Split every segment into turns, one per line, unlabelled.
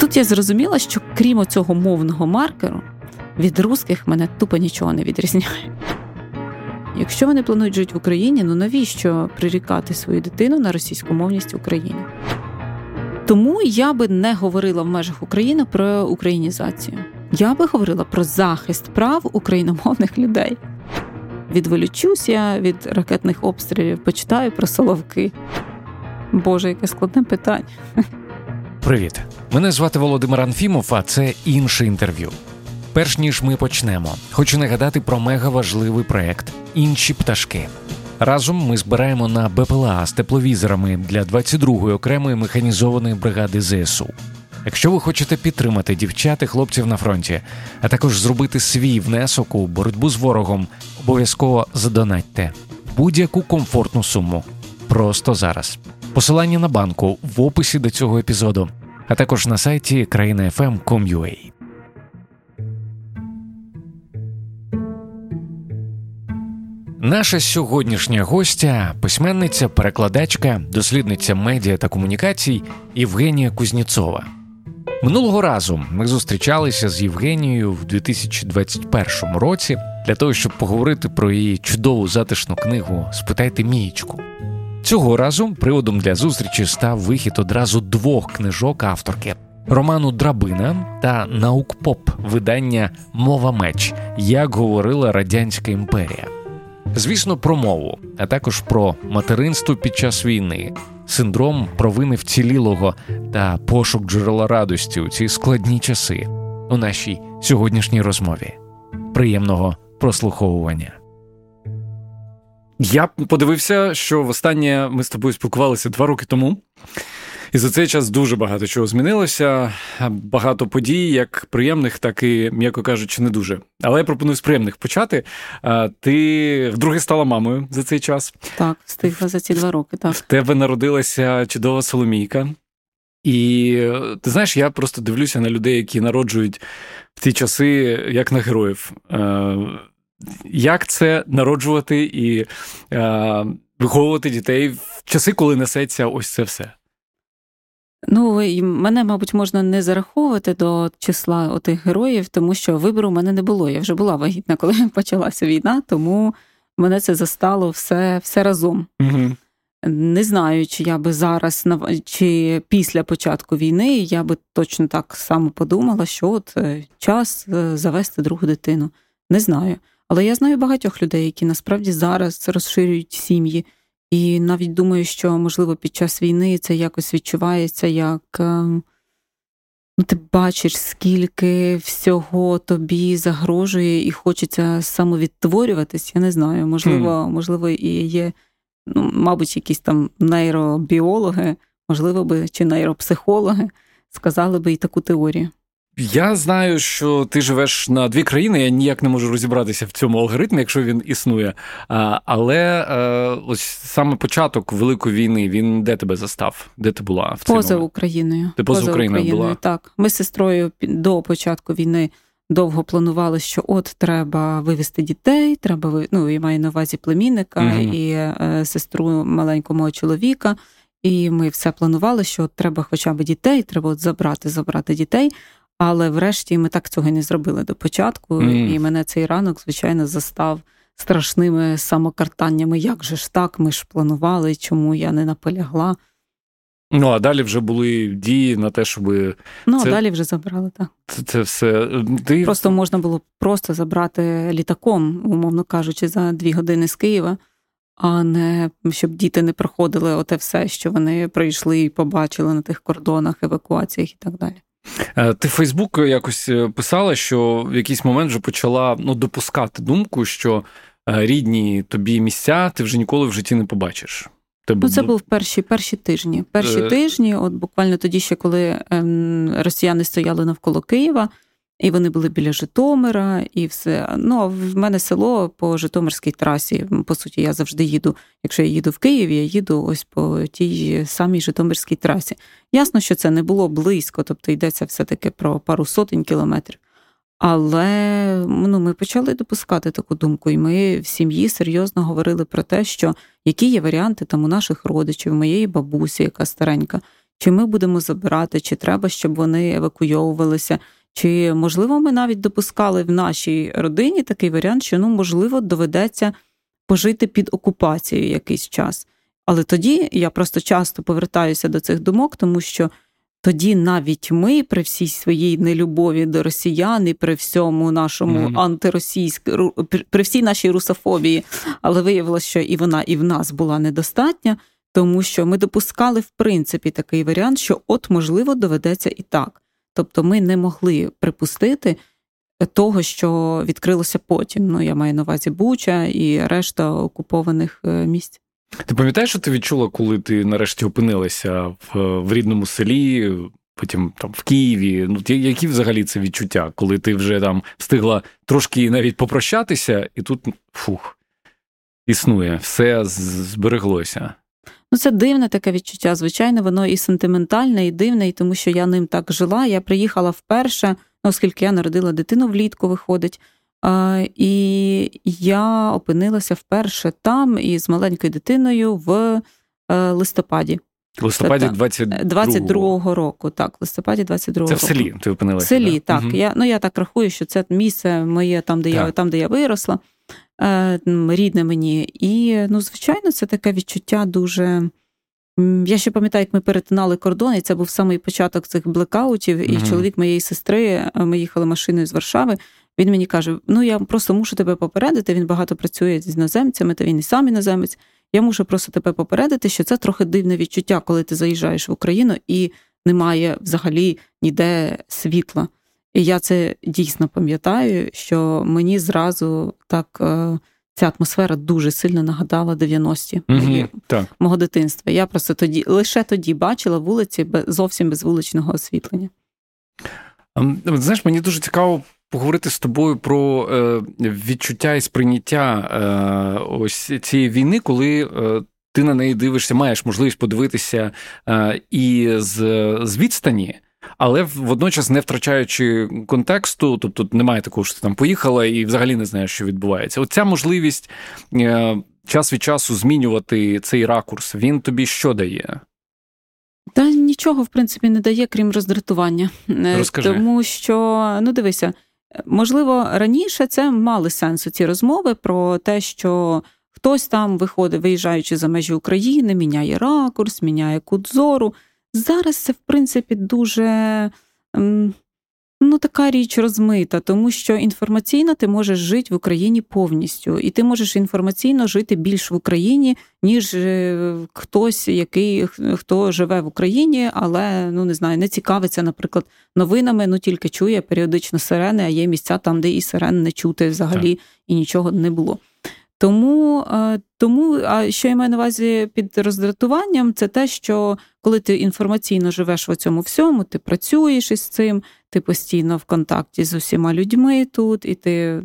Тут я зрозуміла, що крім цього мовного маркеру, від русських мене тупо нічого не відрізняє. Якщо вони планують жити в Україні, ну навіщо прирікати свою дитину на російськомовність в Україні? Тому я би не говорила в межах України про українізацію. Я би говорила про захист прав україномовних людей. Відволічуся від ракетних обстрілів, почитаю про соловки. Боже, яке складне питання.
Привіт, мене звати Володимир Анфімов, а це інше інтерв'ю. Перш ніж ми почнемо, хочу нагадати про мегаважливий проект Інші пташки. Разом ми збираємо на БПЛА з тепловізорами для 22-ї окремої механізованої бригади ЗСУ. Якщо ви хочете підтримати дівчат і хлопців на фронті, а також зробити свій внесок у боротьбу з ворогом, обов'язково задонатьте будь-яку комфортну суму. Просто зараз. Посилання на банку в описі до цього епізоду, а також на сайті країна.fm.com.ua. Наша сьогоднішня гостя письменниця, перекладачка, дослідниця медіа та комунікацій Євгенія Кузніцова. Минулого разу ми зустрічалися з Євгенією в 2021 році для того, щоб поговорити про її чудову затишну книгу Спитайте мієчку. Цього разу приводом для зустрічі став вихід одразу двох книжок авторки роману Драбина та наукпоп видання Мова меч, як говорила Радянська імперія. Звісно, про мову, а також про материнство під час війни, синдром провини вцілілого та пошук джерела радості у ці складні часи у нашій сьогоднішній розмові. Приємного прослуховування.
Я подивився, що востаннє ми з тобою спілкувалися два роки тому. І за цей час дуже багато чого змінилося. Багато подій, як приємних, так і, м'яко кажучи, не дуже. Але я пропоную з приємних почати. Ти вдруге стала мамою за цей час.
Так, встигла за ці два роки. так.
В тебе народилася чудова Соломійка. І ти знаєш, я просто дивлюся на людей, які народжують в ті часи, як на героїв. Як це народжувати і виховувати дітей в часи, коли несеться ось це все?
Ну, мене, мабуть, можна не зараховувати до числа отих героїв, тому що вибору в мене не було. Я вже була вагітна, коли почалася війна, тому мене це застало все все разом.
Угу.
Не знаю, чи я би зараз чи після початку війни я би точно так само подумала, що от е, час е, завести другу дитину. Не знаю. Але я знаю багатьох людей, які насправді зараз розширюють сім'ї. І навіть думаю, що, можливо, під час війни це якось відчувається, як ем, ну, ти бачиш, скільки всього тобі загрожує, і хочеться самовідтворюватись. Я не знаю, можливо, mm. можливо, і є, ну, мабуть, якісь там нейробіологи, можливо, би, чи нейропсихологи сказали би і таку теорію.
Я знаю, що ти живеш на дві країни. Я ніяк не можу розібратися в цьому алгоритмі, якщо він існує. Але е, ось саме початок великої війни він де тебе застав? Де ти була в
поза момент? Україною?
Ти поза, поза Україною, Україною була?
Так, ми з сестрою до початку війни довго планували, що от треба вивезти дітей, треба ну, я маю на увазі племінника угу. і е, сестру маленького чоловіка. І ми все планували, що от треба хоча б дітей, треба от забрати, забрати дітей. Але врешті ми так цього не зробили до початку, mm. і мене цей ранок, звичайно, застав страшними самокартаннями. Як же ж так? Ми ж планували, чому я не наполягла.
Ну, а далі вже були дії на те, щоб.
Ну, це... а далі вже забрали, так.
Це, це все. Ти...
Просто можна було просто забрати літаком, умовно кажучи, за дві години з Києва, а не щоб діти не проходили оте все, що вони пройшли і побачили на тих кордонах, евакуаціях і так далі.
Е, ти в Фейсбук якось е, писала, що в якийсь момент вже почала ну, допускати думку, що е, рідні тобі місця ти вже ніколи в житті не побачиш.
Тебе... Ну, це був перші перші тижні. Перші е... тижні, от буквально тоді, ще коли ем, росіяни стояли навколо Києва, і вони були біля Житомира, і все. Ну, а в мене село по Житомирській трасі. По суті, я завжди їду. Якщо я їду в Києві, я їду ось по тій самій Житомирській трасі. Ясно, що це не було близько, тобто йдеться все-таки про пару сотень кілометрів. Але ну, ми почали допускати таку думку, і ми в сім'ї серйозно говорили про те, що які є варіанти там у наших родичів, моєї бабусі, яка старенька, чи ми будемо забирати, чи треба, щоб вони евакуйовувалися. Чи можливо ми навіть допускали в нашій родині такий варіант, що ну можливо доведеться пожити під окупацією якийсь час. Але тоді я просто часто повертаюся до цих думок, тому що тоді навіть ми, при всій своїй нелюбові до росіян і при всьому нашому mm-hmm. антиросійському, при всій нашій русофобії, але виявилося, що і вона, і в нас була недостатня, тому що ми допускали в принципі такий варіант, що от можливо доведеться і так. Тобто ми не могли припустити того, що відкрилося потім. Ну, я маю на увазі Буча і решта окупованих е, місць.
Ти пам'ятаєш, що ти відчула, коли ти нарешті опинилася в, в рідному селі, потім там в Києві? Ну, які взагалі це відчуття, коли ти вже там встигла трошки навіть попрощатися, і тут фух, існує, все збереглося.
Ну, це дивне таке відчуття. Звичайно, воно і сентиментальне, і дивне, і тому що я ним так жила. Я приїхала вперше, ну, оскільки я народила дитину влітку, виходить. І я опинилася вперше там із маленькою дитиною в е, листопаді.
В листопаді 22-го
22 року, так, в листопаді 22-го
Це в селі ти опинилася?
В селі, да? так. Угу. Я, Ну, я так рахую, що це місце моє там, де я там, де я виросла, е, рідне мені. І, ну, звичайно, це таке відчуття дуже. Я ще пам'ятаю, як ми перетинали кордон, і це був самий початок цих блекаутів, і угу. чоловік моєї сестри, е, ми їхали машиною з Варшави. Він мені каже: Ну я просто мушу тебе попередити. Він багато працює з іноземцями, та він і сам іноземець. Я мушу просто тебе попередити, що це трохи дивне відчуття, коли ти заїжджаєш в Україну і немає взагалі ніде світла. І я це дійсно пам'ятаю, що мені зразу так е, ця атмосфера дуже сильно нагадала 90-ті
угу, так.
мого дитинства. Я просто тоді лише тоді бачила вулиці зовсім без вуличного освітлення.
Знаєш, мені дуже цікаво поговорити з тобою про е, відчуття і сприйняття е, ось цієї війни, коли ти на неї дивишся, маєш можливість подивитися і з, з відстані. Але водночас не втрачаючи контексту, тобто немає такого, що ти там поїхала і взагалі не знаєш, що відбувається. Оця можливість час від часу змінювати цей ракурс, він тобі що дає?
Та нічого, в принципі, не дає, крім роздратування.
Розкажи.
Тому що, ну дивися, Можливо, раніше це мали сенсу ці розмови про те, що хтось там виходить, виїжджаючи за межі України, міняє ракурс, міняє кут зору. Зараз це, в принципі, дуже ну, така річ розмита, тому що інформаційно ти можеш жити в Україні повністю, і ти можеш інформаційно жити більш в Україні, ніж е, хтось, який хто живе в Україні, але ну не знаю, не цікавиться, наприклад, новинами, ну тільки чує періодично сирени, а є місця там, де і сирен не чути взагалі, так. і нічого не було. Тому, е, тому, а що я маю на увазі під роздратуванням, це те, що коли ти інформаційно живеш в цьому всьому, ти працюєш із цим, ти постійно в контакті з усіма людьми тут, і ти,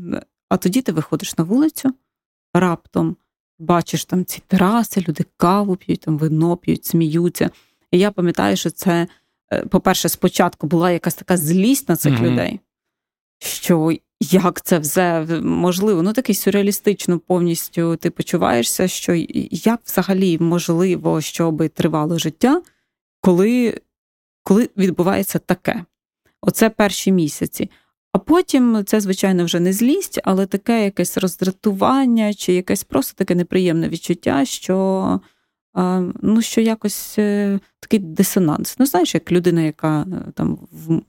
а тоді ти виходиш на вулицю раптом, бачиш там ці тераси, люди каву п'ють, там вино п'ють, сміються. І я пам'ятаю, що це, е, по-перше, спочатку була якась така злість на цих mm-hmm. людей, що як це все можливо? Ну такий сюрреалістично повністю ти почуваєшся, що як взагалі можливо, щоб тривало життя, коли, коли відбувається таке? Оце перші місяці. А потім це, звичайно, вже не злість, але таке якесь роздратування чи якесь просто таке неприємне відчуття, що ну, що якось е, такий дисонанс. Ну, знаєш, як людина, яка е, там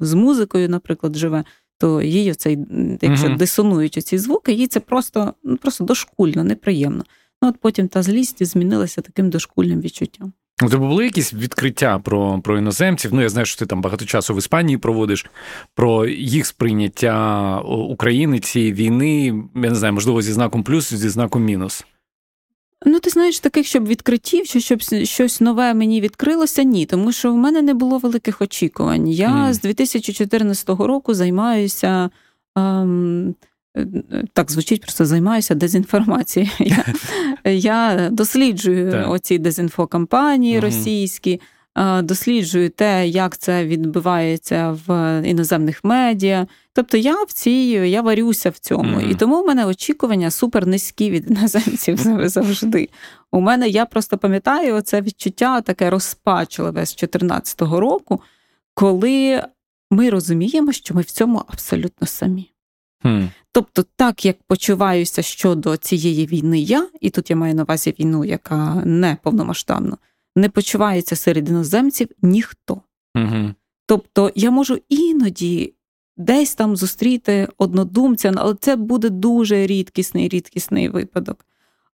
з музикою, наприклад, живе, то їй оцей, якщо uh дисонують оці звуки, їй це просто ну, просто дошкульно, неприємно. Ну, от потім та злість змінилася таким дошкульним відчуттям.
У тебе були якісь відкриття про про іноземців? Ну, я знаю, що ти там багато часу в Іспанії проводиш, про їх сприйняття України цієї війни, я не знаю, можливо, зі знаком плюс, зі знаком мінус.
Ну, ти знаєш, таких, щоб відкриттів, чи щоб щось нове мені відкрилося, ні, тому що в мене не було великих очікувань. Я mm. з 2014 року займаюся. Ем, так звучить, просто займаюся дезінформацією. Я я досліджую оці дезінфокампанії mm-hmm. російські. Досліджую те, як це відбувається в іноземних медіа. Тобто я в цій я варюся в цьому. Mm-hmm. І тому в мене очікування супер низькі від іноземців завжди. У мене я просто пам'ятаю це відчуття таке розпачливе з 2014 року, коли ми розуміємо, що ми в цьому абсолютно самі.
Mm.
Тобто, так як почуваюся щодо цієї війни, я, і тут я маю на увазі війну, яка не повномасштабна, не почувається серед іноземців ніхто.
Mm-hmm.
Тобто я можу іноді десь там зустріти однодумця, але це буде дуже рідкісний, рідкісний випадок.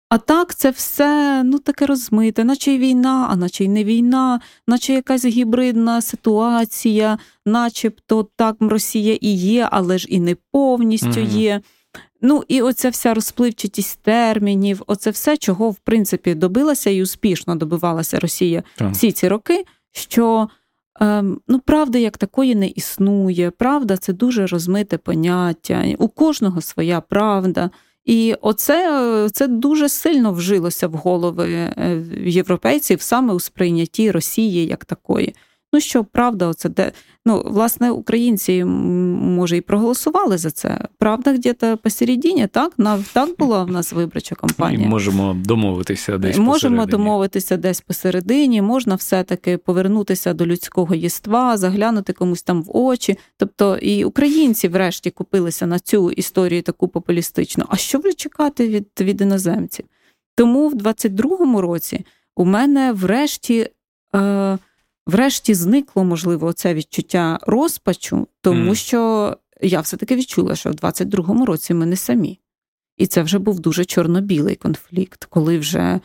А так, це все ну таке розмите, наче й війна, а наче й не війна, наче якась гібридна ситуація, начебто так Росія і є, але ж і не повністю є. Ну і оця вся розпливчатість термінів, оце все, чого в принципі добилася і успішно добивалася Росія так. всі ці роки. що ем, ну, правда як такої не існує. Правда, це дуже розмите поняття. У кожного своя правда. І оце це дуже сильно вжилося в голови е, європейців саме у сприйнятті Росії як такої. Ну що правда, оце де ну власне українці може і проголосували за це. Правда, где-то посередині, так на так була в нас виборча кампанія.
І Можемо домовитися десь
можемо
посередині.
домовитися десь посередині. Можна все-таки повернутися до людського єства, заглянути комусь там в очі. Тобто і українці, врешті, купилися на цю історію таку популістичну. А що вже чекати від, від іноземців? Тому в 22-му році у мене врешті. Е, врешті зникло, можливо, це відчуття розпачу, тому mm. що я все-таки відчула, що в 22-му році ми не самі. І це вже був дуже чорно-білий конфлікт, коли вже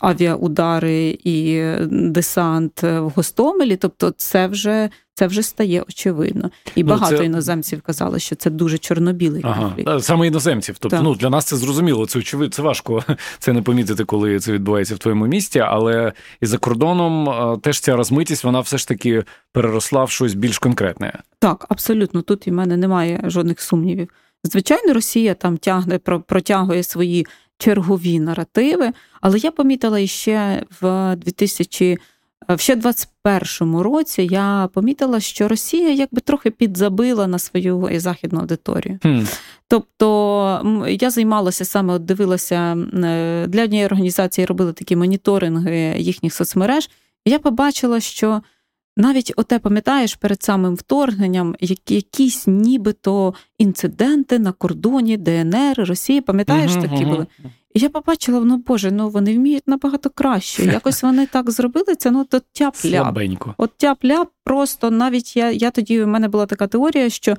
авіаудари і десант в Гостомелі. Тобто, це вже це вже стає очевидно. І ну, багато це... іноземців казали, що це дуже чорно-білий ага. конфлікт.
Саме іноземців. Тобто, так. ну для нас це зрозуміло. Це очевидно, це важко це не помітити, коли це відбувається в твоєму місті. Але і за кордоном теж ця розмитість, вона все ж таки переросла в щось більш конкретне.
Так, абсолютно. Тут і в мене немає жодних сумнівів. Звичайно, Росія там тягне протягує свої чергові наративи. Але я помітила іще в 2000 в ще 21-му році я помітила, що Росія якби трохи підзабила на свою західну аудиторію.
Hmm.
Тобто я займалася саме, от дивилася е, для однієї організації, робили такі моніторинги їхніх соцмереж. І я побачила, що навіть оте пам'ятаєш перед самим вторгненням якісь нібито інциденти на кордоні ДНР Росії, пам'ятаєш, uh-huh, такі були? І я побачила, ну Боже, ну вони вміють набагато краще. Якось вони так зробили це, ну то тяп-ляп. От тяп-ляп, просто навіть я я тоді в мене була така теорія, що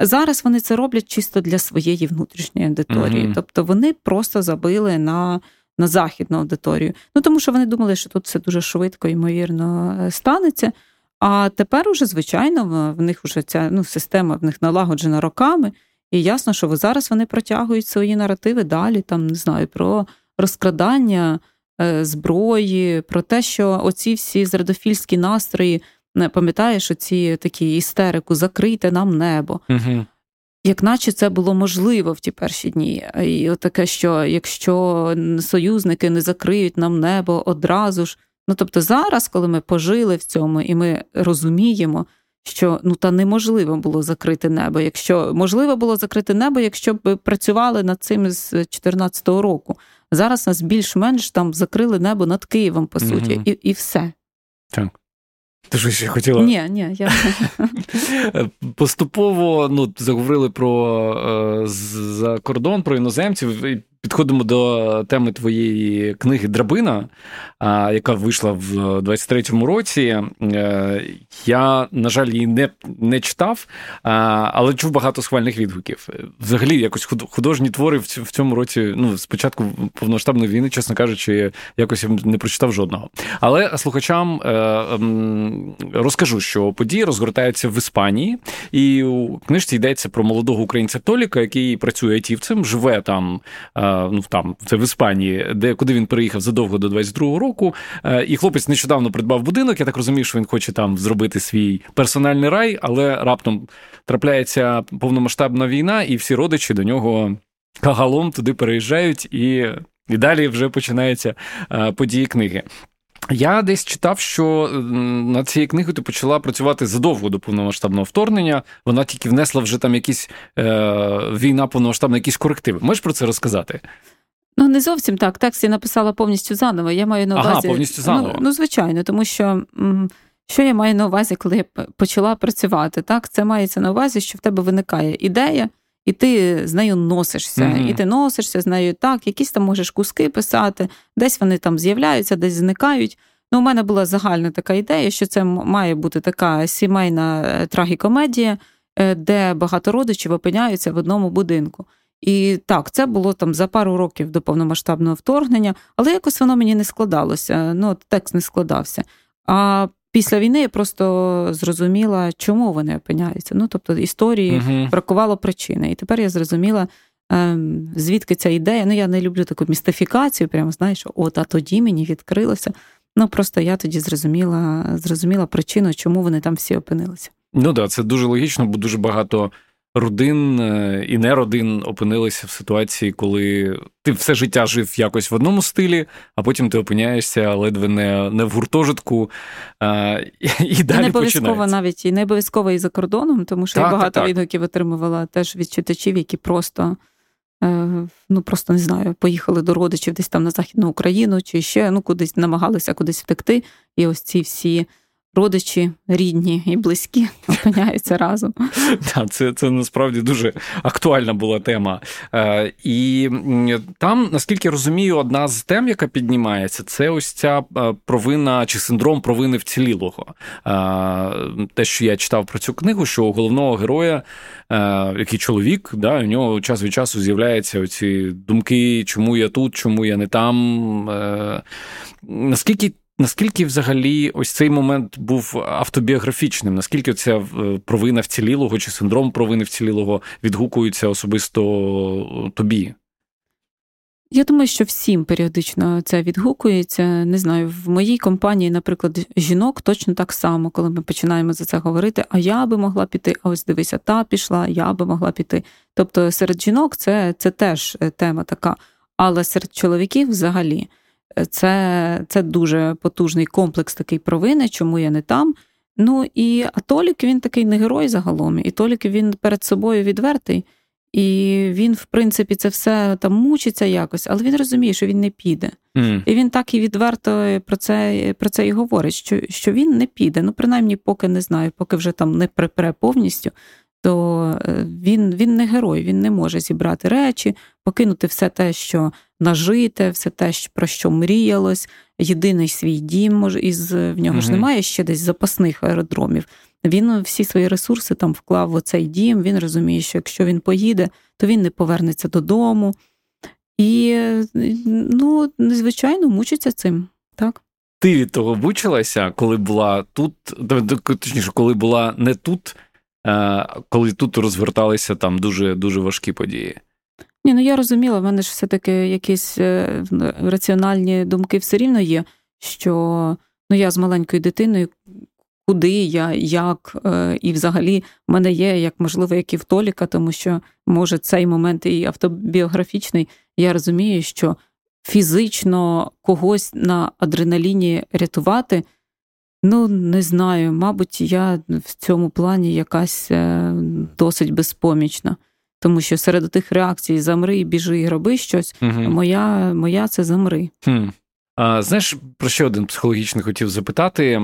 зараз вони це роблять чисто для своєї внутрішньої аудиторії. Uh-huh. Тобто вони просто забили на на західну аудиторію. Ну тому що вони думали, що тут все дуже швидко, ймовірно, станеться. А тепер уже, звичайно, в них вже ця ну, система в них налагоджена роками, і ясно, що ви зараз вони протягують свої наративи далі, там не знаю, про розкрадання е, зброї, про те, що оці всі зрадофільські настрої, не пам'ятаєш, оці такі істерику, закрийте нам небо.
Угу.
Як наче це було можливо в ті перші дні. І от таке, що якщо союзники не закриють нам небо одразу ж, Ну тобто, зараз, коли ми пожили в цьому, і ми розуміємо, що ну та неможливо було закрити небо. Якщо можливо було закрити небо, якщо б працювали над цим з 2014 року. Зараз нас більш-менш там закрили небо над Києвом, по суті, угу. і і все.
Так. Ти що ще хотіла?
Ні, ні, я
поступово ну, заговорили про е, за кордон, про іноземців. Підходимо до теми твоєї книги Драбина, яка вийшла в 23-му році. Е, я, на жаль, її не не читав, але чув багато схвальних відгуків. Взагалі, якось художні твори в цьому році, ну, спочатку повноштабної війни, чесно кажучи, якось не прочитав жодного. Але слухачам е, ем, розкажу, що події розгортаються в Іспанії, і у книжці йдеться про молодого українця Толіка, який працює айтівцем, живе там. Ну там це в Іспанії, де куди він переїхав задовго до 22-го року. Е, і хлопець нещодавно придбав будинок. Я так розумію, що він хоче там зробити свій персональний рай, але раптом трапляється повномасштабна війна, і всі родичі до нього кагалом туди переїжджають, і, і далі вже починаються е, події книги. Я десь читав, що над цією книгою ти почала працювати задовго до повномасштабного вторгнення. Вона тільки внесла вже там якісь е, війна повномасштабна, якісь корективи. Можеш про це розказати?
Ну, не зовсім так. Текст я написала повністю заново. Я маю на увазі.
Ага, повністю заново.
Ну, ну звичайно, тому що. Що я маю на увазі, коли я почала працювати? Так, Це мається на увазі, що в тебе виникає ідея, і ти з нею носишся, mm-hmm. і ти носишся з нею так, якісь там можеш куски писати, десь вони там з'являються, десь зникають. Ну, У мене була загальна така ідея, що це має бути така сімейна е, трагікомедія, е, де багато родичів опиняються в одному будинку. І так, це було там за пару років до повномасштабного вторгнення, але якось воно мені не складалося. Ну, текст не складався. А після війни я просто зрозуміла, чому вони опиняються. Ну, тобто історії uh бракувало причини. І тепер я зрозуміла, ем, звідки ця ідея. Ну, я не люблю таку містифікацію, прямо знаєш, от, а тоді мені відкрилося. Ну, просто я тоді зрозуміла, зрозуміла причину, чому вони там всі опинилися.
Ну так, да, це дуже логічно, бо дуже багато родин е, і не родин опинилися в ситуації, коли ти все життя жив якось в одному стилі, а потім ти опиняєшся ледве не не в гуртожитку. А, І, і далі
не обов'язково навіть і не обов'язково і за кордоном, тому що так, я багато відгуків отримувала теж від читачів, які просто. Е, ну, просто не знаю, поїхали до родичів десь там на Західну Україну чи ще ну, кудись намагалися кудись втекти. І ось ці всі родичі рідні і близькі опиняються разом.
Так, це це насправді дуже актуальна була тема. Е, І там, наскільки розумію, одна з тем, яка піднімається, це ось ця е, провина чи синдром провини вцілілого. Е, Те, що я читав про цю книгу, що у головного героя, який чоловік, да, у нього час від часу з'являються оці думки, чому я тут, чому я не там. Наскільки Наскільки взагалі ось цей момент був автобіографічним? Наскільки ця е, провина вцілілого чи синдром провини вцілілого відгукується особисто тобі?
Я думаю, що всім періодично це відгукується. Не знаю, в моїй компанії, наприклад, жінок точно так само, коли ми починаємо за це говорити, а я би могла піти, а ось дивися, та пішла, я би могла піти. Тобто серед жінок це, це теж е, тема така, але серед чоловіків взагалі. Це це дуже потужний комплекс такий провини, чому я не там. Ну і а Толік він такий не герой загалом. І Толік він перед собою відвертий, і він, в принципі, це все там мучиться якось, але він розуміє, що він не піде. Mm. І він так і відверто про це про це і говорить, що що він не піде. Ну, принаймні, поки не знаю, поки вже там не припре повністю, то е, він він не герой, він не може зібрати речі, покинути все те, що нажите, все те, про що мріялось. Єдиний свій дім може, із в нього mm ж немає ще десь запасних аеродромів. Він всі свої ресурси там вклав в оцей дім. Він розуміє, що якщо він поїде, то він не повернеться додому. І, ну, звичайно, мучиться цим, так.
Ти від того мучилася, коли була тут, точніше, коли була не тут, коли тут розверталися там дуже дуже важкі події.
Ні, ну я розуміла, в мене ж все-таки якісь е, раціональні думки все рівно є, що ну я з маленькою дитиною, куди я, як, е, і взагалі в мене є, як можливо, як і в Толіка, тому що може цей момент і автобіографічний, я розумію, що фізично когось на адреналіні рятувати. Ну, не знаю, мабуть, я в цьому плані якась е, досить безпомічна. Тому що серед тих реакцій замри, біжи і роби щось, угу. моя моя це замри.
Хм. А, Знаєш, про ще один психологічний хотів запитати.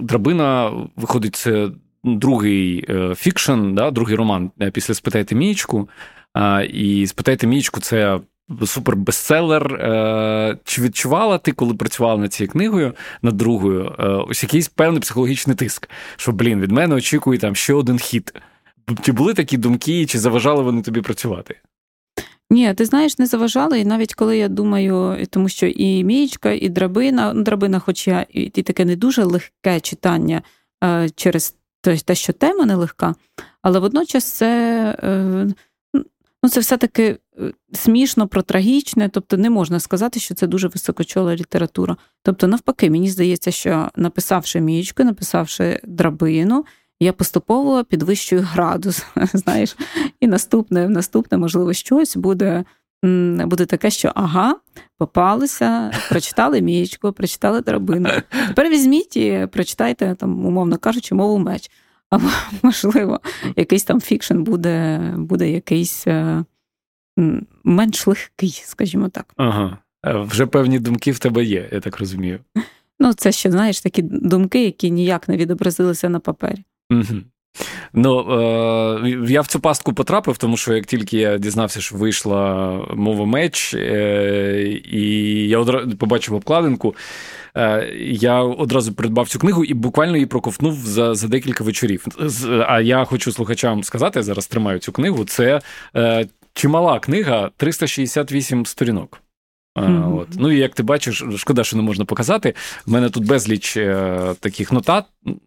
Драбина виходить, це другий е, фікшн, да, другий роман е, після Спитайте Мічку. І спитайте Мічку, це супер бестселер. Е, чи відчувала ти, коли працювала над цією книгою, над другою, ось якийсь певний психологічний тиск, що, блін, від мене очікує там ще один хіт. Чи були такі думки, чи заважали вони тобі працювати?
Ні, ти знаєш, не заважали. І навіть коли я думаю, тому що і мічка, і драбина, ну, драбина, хоч я і таке не дуже легке читання е, через те, що тема нелегка, але водночас це е, ну, це все-таки е, смішно про трагічне, тобто не можна сказати, що це дуже високочола література. Тобто, навпаки, мені здається, що написавши мічку, написавши драбину я поступово підвищую градус, знаєш, і наступне, наступне, можливо, щось буде буде таке, що ага, попалися, прочитали мічку, прочитали драбину. Тепер візьміть і прочитайте, там, умовно кажучи, мову меч. Або, можливо, якийсь там фікшн буде буде якийсь е, менш легкий, скажімо так.
Ага. Е, вже певні думки в тебе є, я так розумію.
Ну, це ще, знаєш, такі думки, які ніяк не відобразилися на папері.
Угу. Ну, е, я в цю пастку потрапив, тому що як тільки я дізнався, що вийшла мова меч, е, і я одразу побачив обкладинку, е, я одразу придбав цю книгу і буквально її проковтнув за за декілька вечорів. А я хочу слухачам сказати, я зараз тримаю цю книгу. Це е, чимала книга, 368 сторінок. Mm-hmm. От. Ну і як ти бачиш, шкода, що не можна показати. У мене тут безліч е, таких нотат,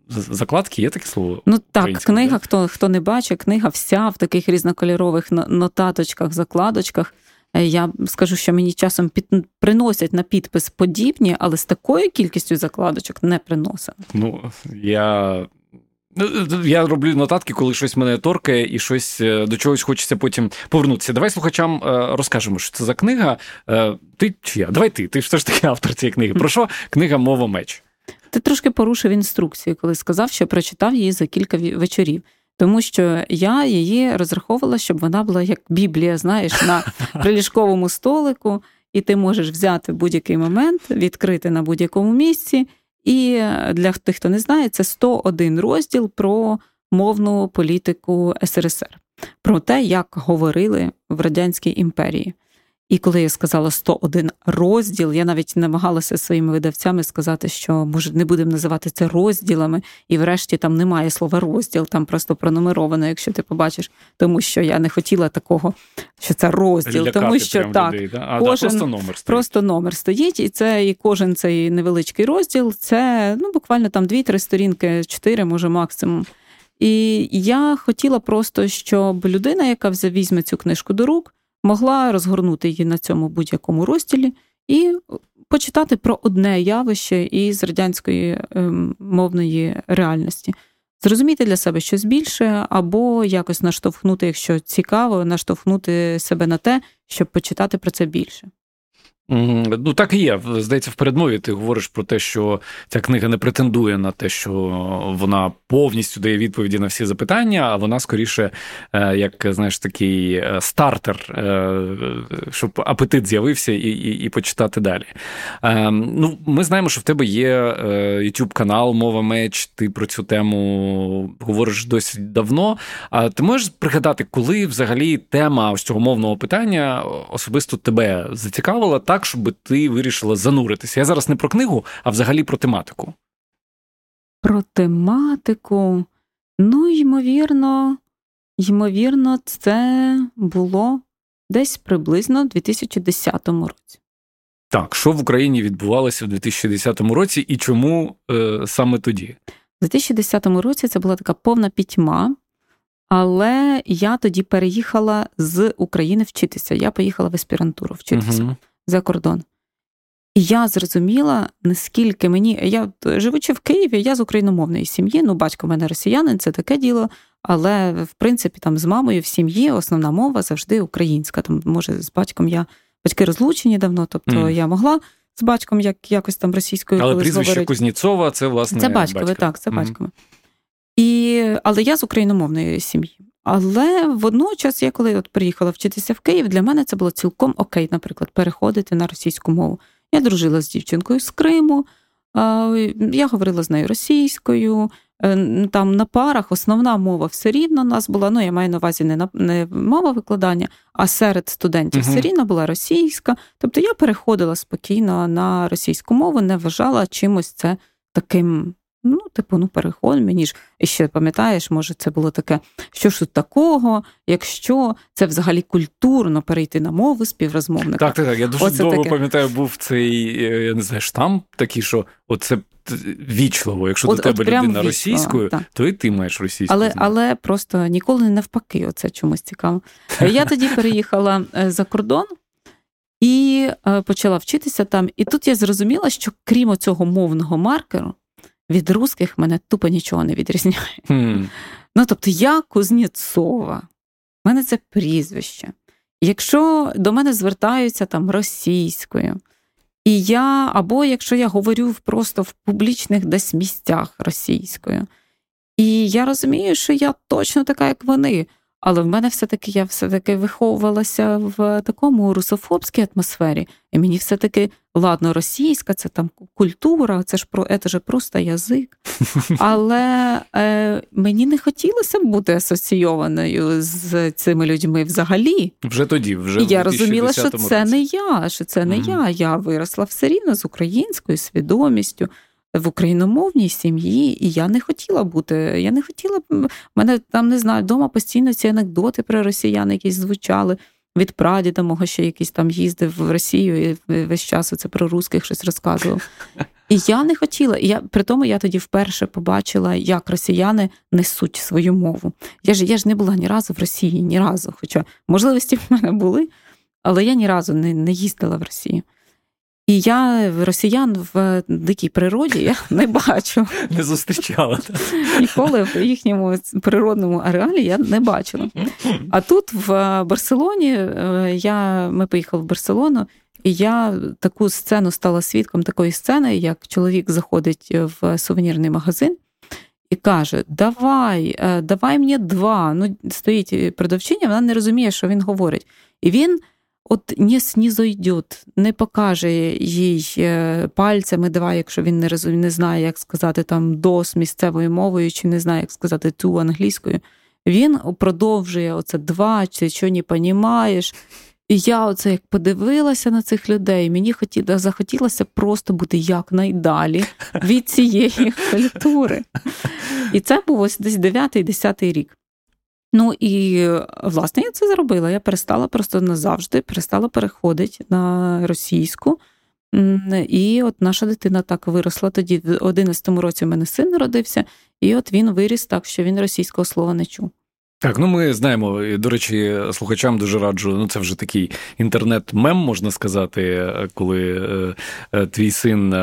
закладки, є таке слово?
Ну так, книга, да? хто хто не бачить, книга вся в таких різнокольорових нотаточках, закладочках. Е, я скажу, що мені часом під приносять на підпис подібні, але з такою кількістю закладочок не приносять.
Ну я я роблю нотатки, коли щось мене торкає і щось е, до чогось хочеться потім повернутися. Давай слухачам е, розкажемо, що це за книга. Е, ти чи я? Давай ти. Ти ж все ж таки автор цієї книги. Про що книга Мова меч?
Ти трошки порушив інструкцію, коли сказав, що прочитав її за кілька вечорів. Тому що я її розраховувала, щоб вона була як Біблія, знаєш, на приліжковому столику, і ти можеш взяти будь-який момент, відкрити на будь-якому місці. І для тих, хто не знає, це 101 розділ про мовну політику СРСР, про те, як говорили в Радянській імперії. І коли я сказала 101 розділ, я навіть намагалася своїми видавцями сказати, що може не будемо називати це розділами, і врешті там немає слова розділ, там просто пронумеровано, якщо ти побачиш, тому що я не хотіла такого, що це розділ,
Лякати
тому що так
людей, да? А, кожен, да, просто номер стоїть.
Просто номер стоїть, і це і кожен цей невеличкий розділ, це ну буквально там дві-три сторінки, чотири, може максимум. І я хотіла просто, щоб людина, яка візьме цю книжку до рук могла розгорнути її на цьому будь-якому розділі і почитати про одне явище із радянської ем, мовної реальності. Зрозуміти для себе щось більше, або якось наштовхнути, якщо цікаво, наштовхнути себе на те, щоб почитати про це більше.
Ну, так і є. Здається, в передмові ти говориш про те, що ця книга не претендує на те, що вона повністю дає відповіді на всі запитання, а вона скоріше, е, як знаєш, такий е, стартер, е, щоб апетит з'явився і і, і почитати далі. Ну, Ми знаємо, що в тебе є youtube канал Мова Меч. Ти про цю тему говориш досить давно. А ти можеш пригадати, коли взагалі тема ось цього мовного питання особисто тебе зацікавила? так, щоб ти вирішила зануритися? Я зараз не про книгу, а взагалі про тематику.
Про тематику. Ну, ймовірно, ймовірно, це було десь приблизно в 2010 році.
Так, що в Україні відбувалося в 2010 році і чому е, саме тоді?
У 2010 році це була така повна пітьма, але я тоді переїхала з України вчитися. Я поїхала в аспірантуру вчитися. Угу за кордон. І я зрозуміла, наскільки мені. Я живучи в Києві, я з україномовної сім'ї, ну, батько в мене росіянин, це таке діло. Але, в принципі, там з мамою в сім'ї основна мова завжди українська. Там, може, з батьком я батьки розлучені давно, тобто mm. я могла з батьком як, якось там російською.
Але прізвище говорити. Кузнєцова це власне.
Це батькове, батько. так, це mm. батькове. І, Але я з україномовної сім'ї. Але водночас, я коли от приїхала вчитися в Київ, для мене це було цілком окей, наприклад, переходити на російську мову. Я дружила з дівчинкою з Криму, я говорила з нею російською. Е, там на парах основна мова все рівно у нас була. Ну, я маю на увазі не на не мова викладання, а серед студентів uh-huh. все рівно була російська. Тобто я переходила спокійно на російську мову, не вважала чимось це таким Ну, типу, ну переход мені ж і ще пам'ятаєш, може, це було таке, що ж тут такого, якщо це взагалі культурно перейти на мову співрозмовника.
Так, так, так. Я дуже Оце довго таке. пам'ятаю, був цей, е, я не знаю, штамп такий, що оце вічливо. Якщо от, до тебе людина вічливо, російською, так. то і ти маєш російську.
Але але просто ніколи не навпаки, оце чомусь цікаво. Я тоді переїхала е, за кордон. І е, почала вчитися там. І тут я зрозуміла, що крім цього мовного маркеру, від русських мене тупо нічого не відрізняє. Mm. Ну, тобто, я Кузнєцова, в мене це прізвище. Якщо до мене звертаються там російською, і я, або якщо я говорю просто в публічних десь місцях російською, і я розумію, що я точно така, як вони. Але в мене все-таки я все-таки виховувалася в такому русофобській атмосфері, і мені все-таки ладно, російська, це там культура, це ж про це ж просто язик. Але е, мені не хотілося бути асоційованою з цими людьми взагалі.
Вже тоді, вже і
я розуміла, що це році. не я, що це не mm я. Я виросла все рівно з українською свідомістю в україномовній сім'ї, і я не хотіла бути. Я не хотіла б мене там не знаю, вдома постійно ці анекдоти про росіян якісь звучали. Від прадіда мого ще якийсь там їздив в Росію і весь час це про русських щось розказував. І я не хотіла. Я при тому я тоді вперше побачила, як росіяни несуть свою мову. Я ж я ж не була ні разу в Росії, ні разу. Хоча можливості в мене були, але я ні разу не, не їздила в Росію. І я росіян в дикій природі я не бачу.
Не зустрічала.
Ніколи в їхньому природному ареалі я не бачила. А тут в Барселоні е, я, ми поїхали в Барселону, і я таку сцену стала свідком такої сцени, як чоловік заходить в сувенірний магазин і каже: Давай, е, давай мені два. Ну, стоїть продавчиня, вона не розуміє, що він говорить. І він от не снізойдет, не покаже їй е, пальцями, давай, якщо він не розуміє, не знає, як сказати там дос місцевою мовою, чи не знає, як сказати ту англійською. Він продовжує оце два, чи що не понімаєш. І я оце як подивилася на цих людей, мені хотіло, захотілося просто бути якнайдалі від цієї культури. І це був ось десь 9-10 рік. Ну і власне я це зробила. Я перестала просто назавжди, перестала переходити на російську. І от наша дитина так виросла. Тоді в 11-му році в мене син народився, і от він виріс так, що він російського слова не чув.
Так, ну ми знаємо, до речі, слухачам дуже раджу. Ну, це вже такий інтернет-мем, можна сказати, коли е, е, твій син е,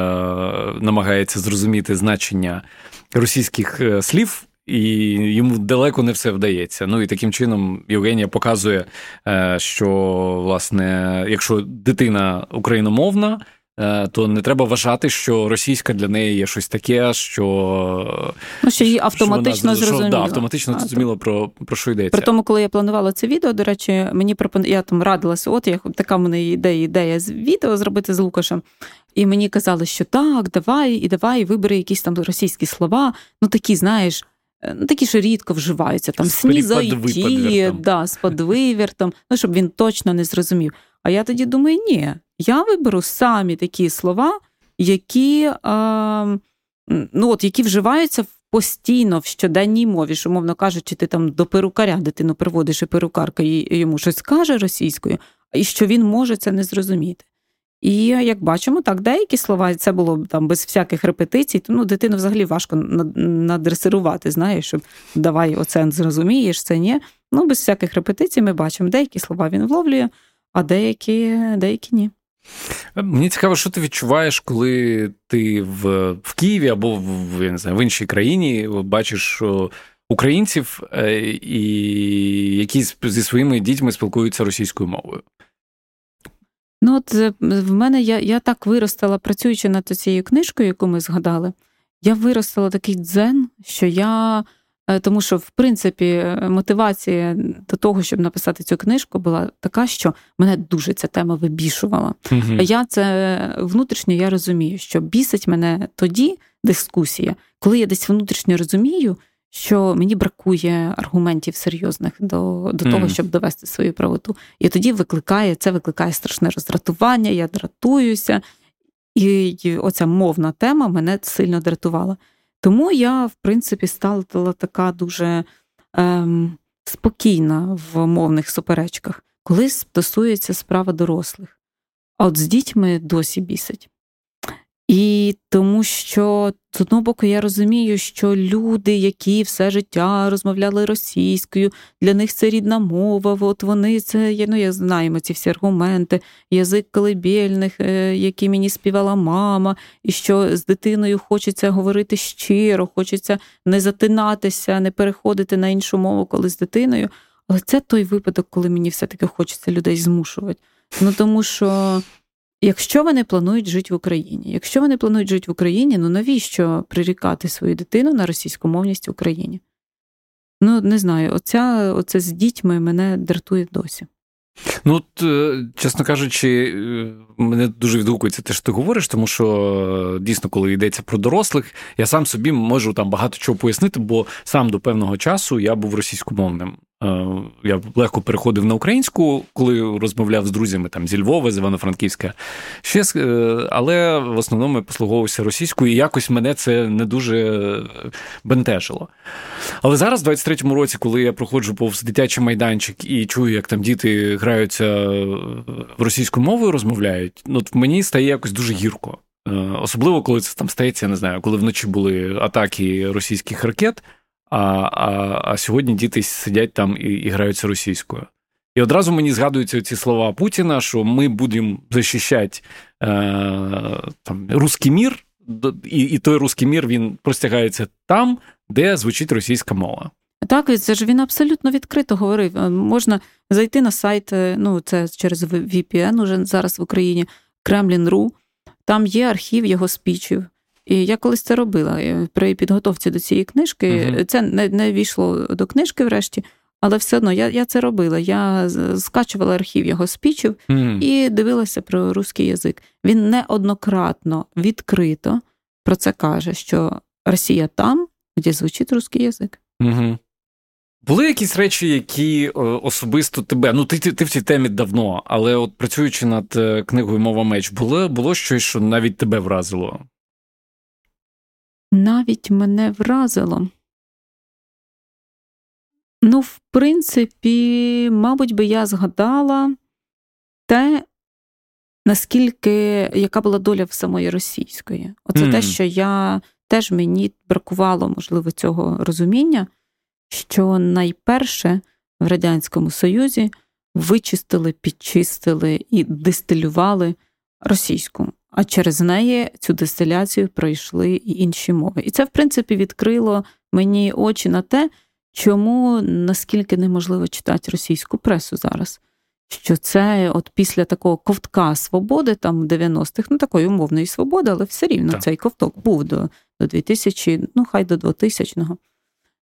намагається зрозуміти значення російських е, слів і йому далеко не все вдається. Ну і таким чином Євгенія показує, е, що власне, якщо дитина україномовна. Е, то не треба вважати, що російська для неї є щось таке, що
ну, що її автоматично що зрозуміло.
да, автоматично зрозуміло про про що йдеться.
При тому, коли я планувала це відео, до речі, мені пропон... я там радилася, от я така в мене ідея, ідея з відео зробити з Лукашем. І мені казали, що так, давай, і давай, вибери якісь там російські слова. Ну такі, знаєш, ну, такі, що рідко вживаються, там снізойті, да, з подвивертом, ну, щоб він точно не зрозумів. А я тоді думаю, ні, я виберу самі такі слова, які а, ну, от, які вживаються постійно в щоденній мові, що, мовно кажучи, ти там до перукаря дитину приводиш, і перукарка йому щось каже російською, і що він може це не зрозуміти. І як бачимо, так, деякі слова, це було там без всяких репетицій, ну, дитину взагалі важко надресирувати, знаєш, щоб давай оце зрозумієш, це ні. Ну, без всяких репетицій ми бачимо, деякі слова він вловлює, а деякі, деякі ні.
Мені цікаво, що ти відчуваєш, коли ти в в Києві або в я не знаю, в іншій країні бачиш українців, е, і які зі своїми дітьми спілкуються російською мовою.
Ну, от е, в мене я я так виростала, працюючи над цією книжкою, яку ми згадали, я виростала такий дзен, що я. Е, тому що, в принципі, е, мотивація до того, щоб написати цю книжку, була така, що мене дуже ця тема вибішувала. Uh-huh. Я це внутрішньо я розумію, що бісить мене тоді дискусія, коли я десь внутрішньо розумію, що мені бракує аргументів серйозних до до того, щоб довести свою правоту. І тоді викликає це викликає страшне роздратування, я дратуюся, і оця мовна тема мене сильно дратувала. Тому я, в принципі, стала така дуже ем, спокійна в мовних суперечках, коли стосується справа дорослих. А от з дітьми досі бісить. І тому що з одного боку я розумію, що люди, які все життя розмовляли російською, для них це рідна мова. От вони це ну, я знаємо ці всі аргументи, язик колибельних, е, які мені співала мама, і що з дитиною хочеться говорити щиро, хочеться не затинатися, не переходити на іншу мову, коли з дитиною. Але це той випадок, коли мені все-таки хочеться людей змушувати. Ну тому що. Якщо вони планують жити в Україні, якщо вони планують жити в Україні, ну навіщо прирікати свою дитину на російськомовність в Україні? Ну, не знаю, оця, оце з дітьми мене дратує досі.
Ну, от, е, чесно кажучи, е, мене дуже відгукується те, що ти говориш, тому що е, дійсно, коли йдеться про дорослих, я сам собі можу там багато чого пояснити, бо сам до певного часу я був російськомовним. Е, я легко переходив на українську, коли розмовляв з друзями там зі Львова, з Івано-Франківська. Ще, е, Але в основному я послуговувався російською, і якось мене це не дуже бентежило. Але зараз, в 23-му році, коли я проходжу повз дитячий майданчик і чую, як там діти граються російською мовою, розмовляють, ну, мені стає якось дуже гірко. Е, особливо, коли це там стається, я не знаю, коли вночі були атаки російських ракет. А а, а сьогодні діти сидять там і, і граються російською. І одразу мені згадуються ці слова Путіна, що ми будемо захищати е, там, русський мір, і і той русський мір він простягається там, де звучить російська мова.
Так, це ж він абсолютно відкрито говорив. Е, можна зайти на сайт, е, ну це через VPN уже зараз в Україні, Kremlin.ru, там є архів його спічів. І я колись це робила при підготовці до цієї книжки. uh Це не не війшло до книжки, врешті, але все одно я я це робила. Я скачувала архів його спічів uh і дивилася про русський язик. Він неоднократно відкрито про це каже, що Росія там, де звучить русський язик.
uh Були якісь речі, які особисто тебе. Ну, ти ти, ти в цій темі давно, але от працюючи над е, книгою Мова меч, було було щось, що навіть тебе вразило
навіть мене вразило. Ну, в принципі, мабуть, би я згадала те, наскільки яка була доля в самої російської. Оце mm. те, що я теж мені бракувало, можливо, цього розуміння, що найперше в Радянському Союзі вичистили, підчистили і дистилювали російську а через неї цю дистиляцію пройшли і інші мови. І це, в принципі, відкрило мені очі на те, чому наскільки неможливо читати російську пресу зараз. Що це от після такого ковтка свободи, там 90-х, ну такої умовної свободи, але все рівно так. цей ковток був до до 2000, ну хай до 2000-го,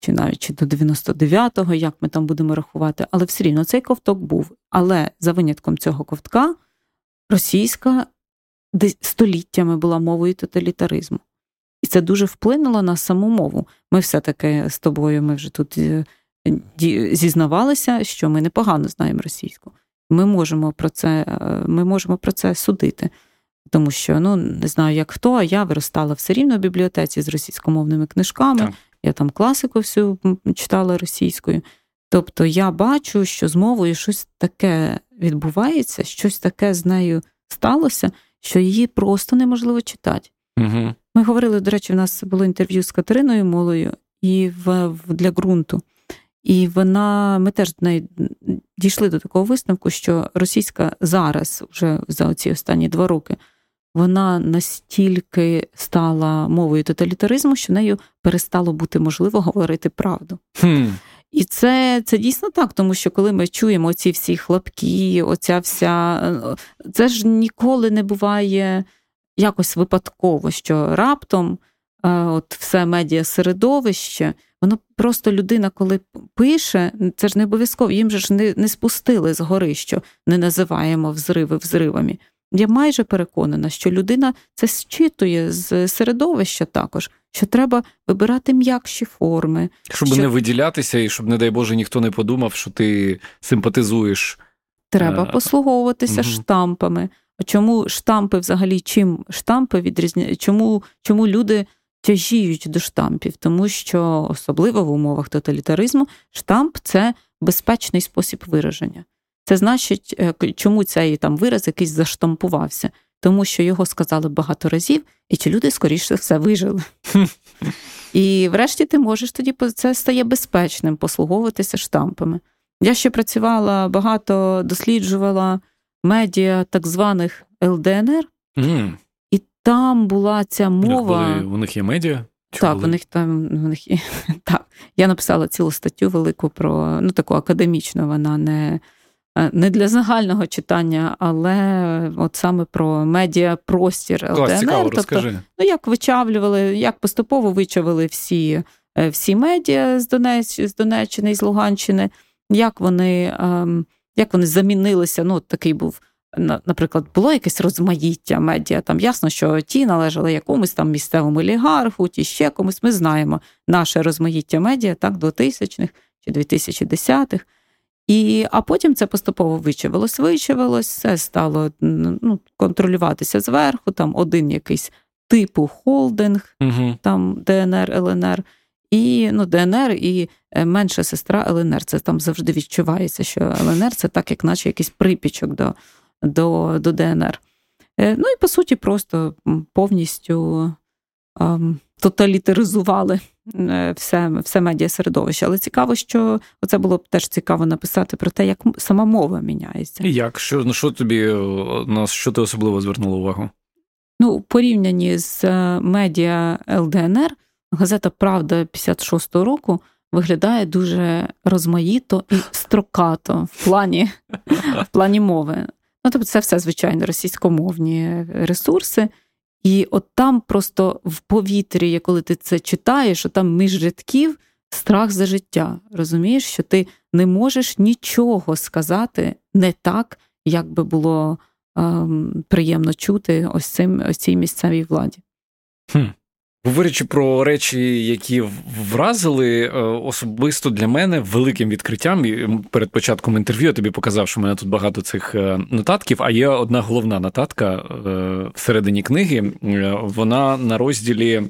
чи навіть чи до 99-го, як ми там будемо рахувати, але все рівно цей ковток був. Але за винятком цього ковтка російська століттями була мовою тоталітаризму. І це дуже вплинуло на саму мову. Ми все-таки з тобою ми вже тут е, зізнавалися, що ми непогано знаємо російську. Ми можемо про це е, ми можемо про це судити. Тому що, ну, не знаю, як хто, а я виростала все рівно в бібліотеці з російськомовними книжками. Так. Я там класику всю читала російською. Тобто я бачу, що з мовою щось таке відбувається, щось таке з нею сталося, що її просто неможливо читати.
Угу.
Ми говорили, до речі, в нас було інтерв'ю з Катериною Молою і в, в для ґрунту. І вона, ми теж неї дійшли до такого висновку, що російська зараз, вже за ці останні два роки, вона настільки стала мовою тоталітаризму, що нею перестало бути можливо говорити правду.
Хм.
І це це дійсно так, тому що коли ми чуємо ці всі хлопки, оця вся це ж ніколи не буває якось випадково, що раптом е, от все медіа середовище, воно просто людина, коли пише, це ж не обов'язково, їм же ж не, не спустили з гори, що не називаємо взриви взривами. Я майже переконана, що людина це зчитує з середовища також, що треба вибирати м'якші форми,
щоб що... не виділятися, і щоб, не дай Боже, ніхто не подумав, що ти симпатизуєш.
Треба е... послуговуватися угу. штампами. А чому штампи взагалі чим штампи відрізняють? Чому, Чому люди тяжіють до штампів? Тому що особливо в умовах тоталітаризму штамп це безпечний спосіб вираження. Це значить, е, чому цей там вираз якийсь заштампувався, тому що його сказали багато разів, і чи люди скоріше все вижили. І врешті ти можеш тоді це стає безпечним послуговуватися штампами. Я ще працювала багато, досліджувала медіа так званих ЛДНР,
mm.
і там була ця мова.
У них є медіа?
Чи так, були? у них там у них є. так. Я написала цілу статтю велику про ну таку академічну, вона не не для загального читання, але от саме про медіапростір ЛДНР.
цікаво, тобто, розкажи.
Ну, як вичавлювали, як поступово вичавили всі е, всі медіа з Донеч, з Донеччини і з Луганщини, як вони ем, як вони замінилися. Ну, такий був наприклад, було якесь розмаїття медіа. Там ясно, що ті належали якомусь там місцевому олігарху, ті ще комусь. Ми знаємо наше розмаїття медіа так до тисячних чи 2010-х. І, А потім це поступово вичавилось, вичавилось, все стало ну, контролюватися зверху, там один якийсь типу холдинг, угу. там ДНР, ЛНР. І ну, ДНР і е, менша сестра ЛНР. Це там завжди відчувається, що ЛНР це так, як наче якийсь припічок до до до ДНР. Е, ну і по суті, просто повністю ем, тоталітаризували е, все все медіасередовище. Але цікаво, що це було б теж цікаво написати про те, як сама мова міняється.
І як? Що ну, що тобі на що ти особливо звернула увагу?
Ну, у порівнянні з е, медіа ЛДНР, газета Правда 56-го року виглядає дуже розмаїто і строкато в плані, в плані мови. Ну, тобто, це все, звичайно, російськомовні ресурси. І от там просто в повітрі, коли ти це читаєш, що там між рядків страх за життя. Розумієш, що ти не можеш нічого сказати не так, як би було ем, приємно чути ось цим ось цій місцевій владі.
Хм. Говорячи про речі, які вразили е, особисто для мене великим відкриттям. І перед початком інтерв'ю я тобі показав, що в мене тут багато цих е, нотатків. А є одна головна нотатка е, всередині книги. Вона на розділі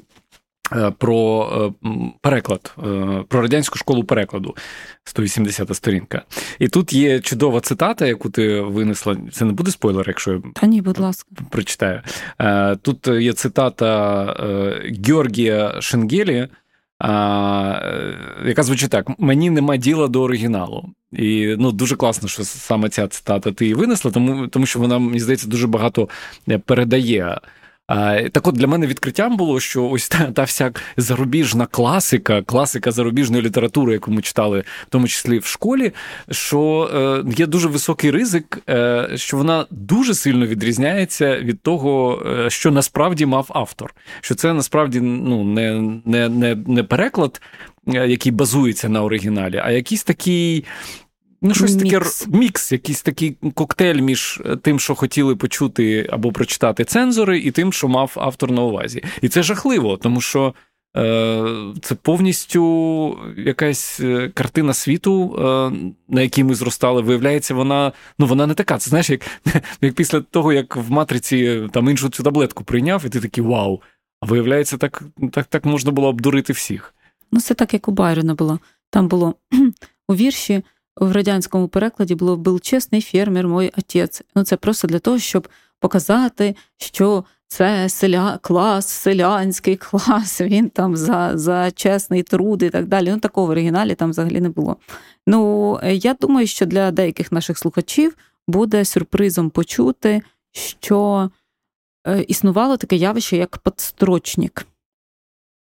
про е, переклад, е, про радянську школу перекладу 180 сторінка. І тут є чудова цитата, яку ти винесла. Це не буде спойлер, якщо я
Та ні, будь ласка.
прочитаю. Тут є цитата Георгія Шенгелі, яка звучить так: мені нема діла до оригіналу. І ну, дуже класно, що саме ця цитата ти її винесла, тому, тому що вона, мені здається, дуже багато передає. Так от для мене відкриттям було, що ось та, та вся зарубіжна класика, класика зарубіжної літератури, яку ми читали, в тому числі в школі, що е, є дуже високий ризик, е, що вона дуже сильно відрізняється від того, е, що насправді мав автор. Що це насправді ну, не, не, не, не переклад, який базується на оригіналі, а якийсь такий. Ну, щось таке мікс, якийсь такий коктейль між е, тим, що хотіли почути або прочитати цензори, і тим, що мав автор на увазі. І це жахливо, тому що е, це повністю якась е, картина світу, е, на якій ми зростали. Виявляється, вона ну, вона не така. Це знаєш, як як після того, як в матриці там іншу цю таблетку прийняв, і ти такий вау. А виявляється, так, так, так можна було обдурити всіх.
Ну, це так, як у Байрона було. Там було у вірші в радянському перекладі було був чесний фермер, мой отець. Ну це просто для того, щоб показати, що це селя, клас, селянський клас, він там за за чесний труд і так далі. Ну, такого в оригіналі там взагалі не було. Ну, я думаю, що для деяких наших слухачів буде сюрпризом почути, що е, існувало таке явище, як подстрочник.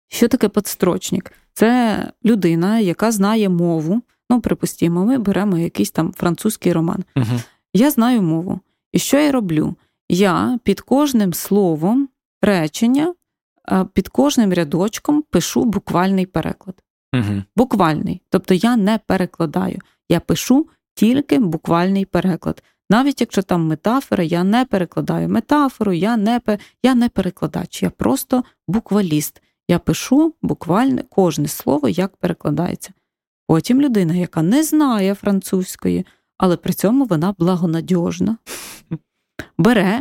Що таке подстрочник? Це людина, яка знає мову. Ну, припустімо, ми беремо якийсь там французький роман. Угу. Я знаю мову. І що я роблю? Я під кожним словом речення, під кожним рядочком пишу буквальний переклад. Угу. Буквальний. Тобто я не перекладаю. Я пишу тільки буквальний переклад. Навіть якщо там метафора, я не перекладаю метафору, я не я не перекладач, я просто букваліст. Я пишу буквально кожне слово, як перекладається. Потім людина, яка не знає французької, але при цьому вона благонадіжна, бере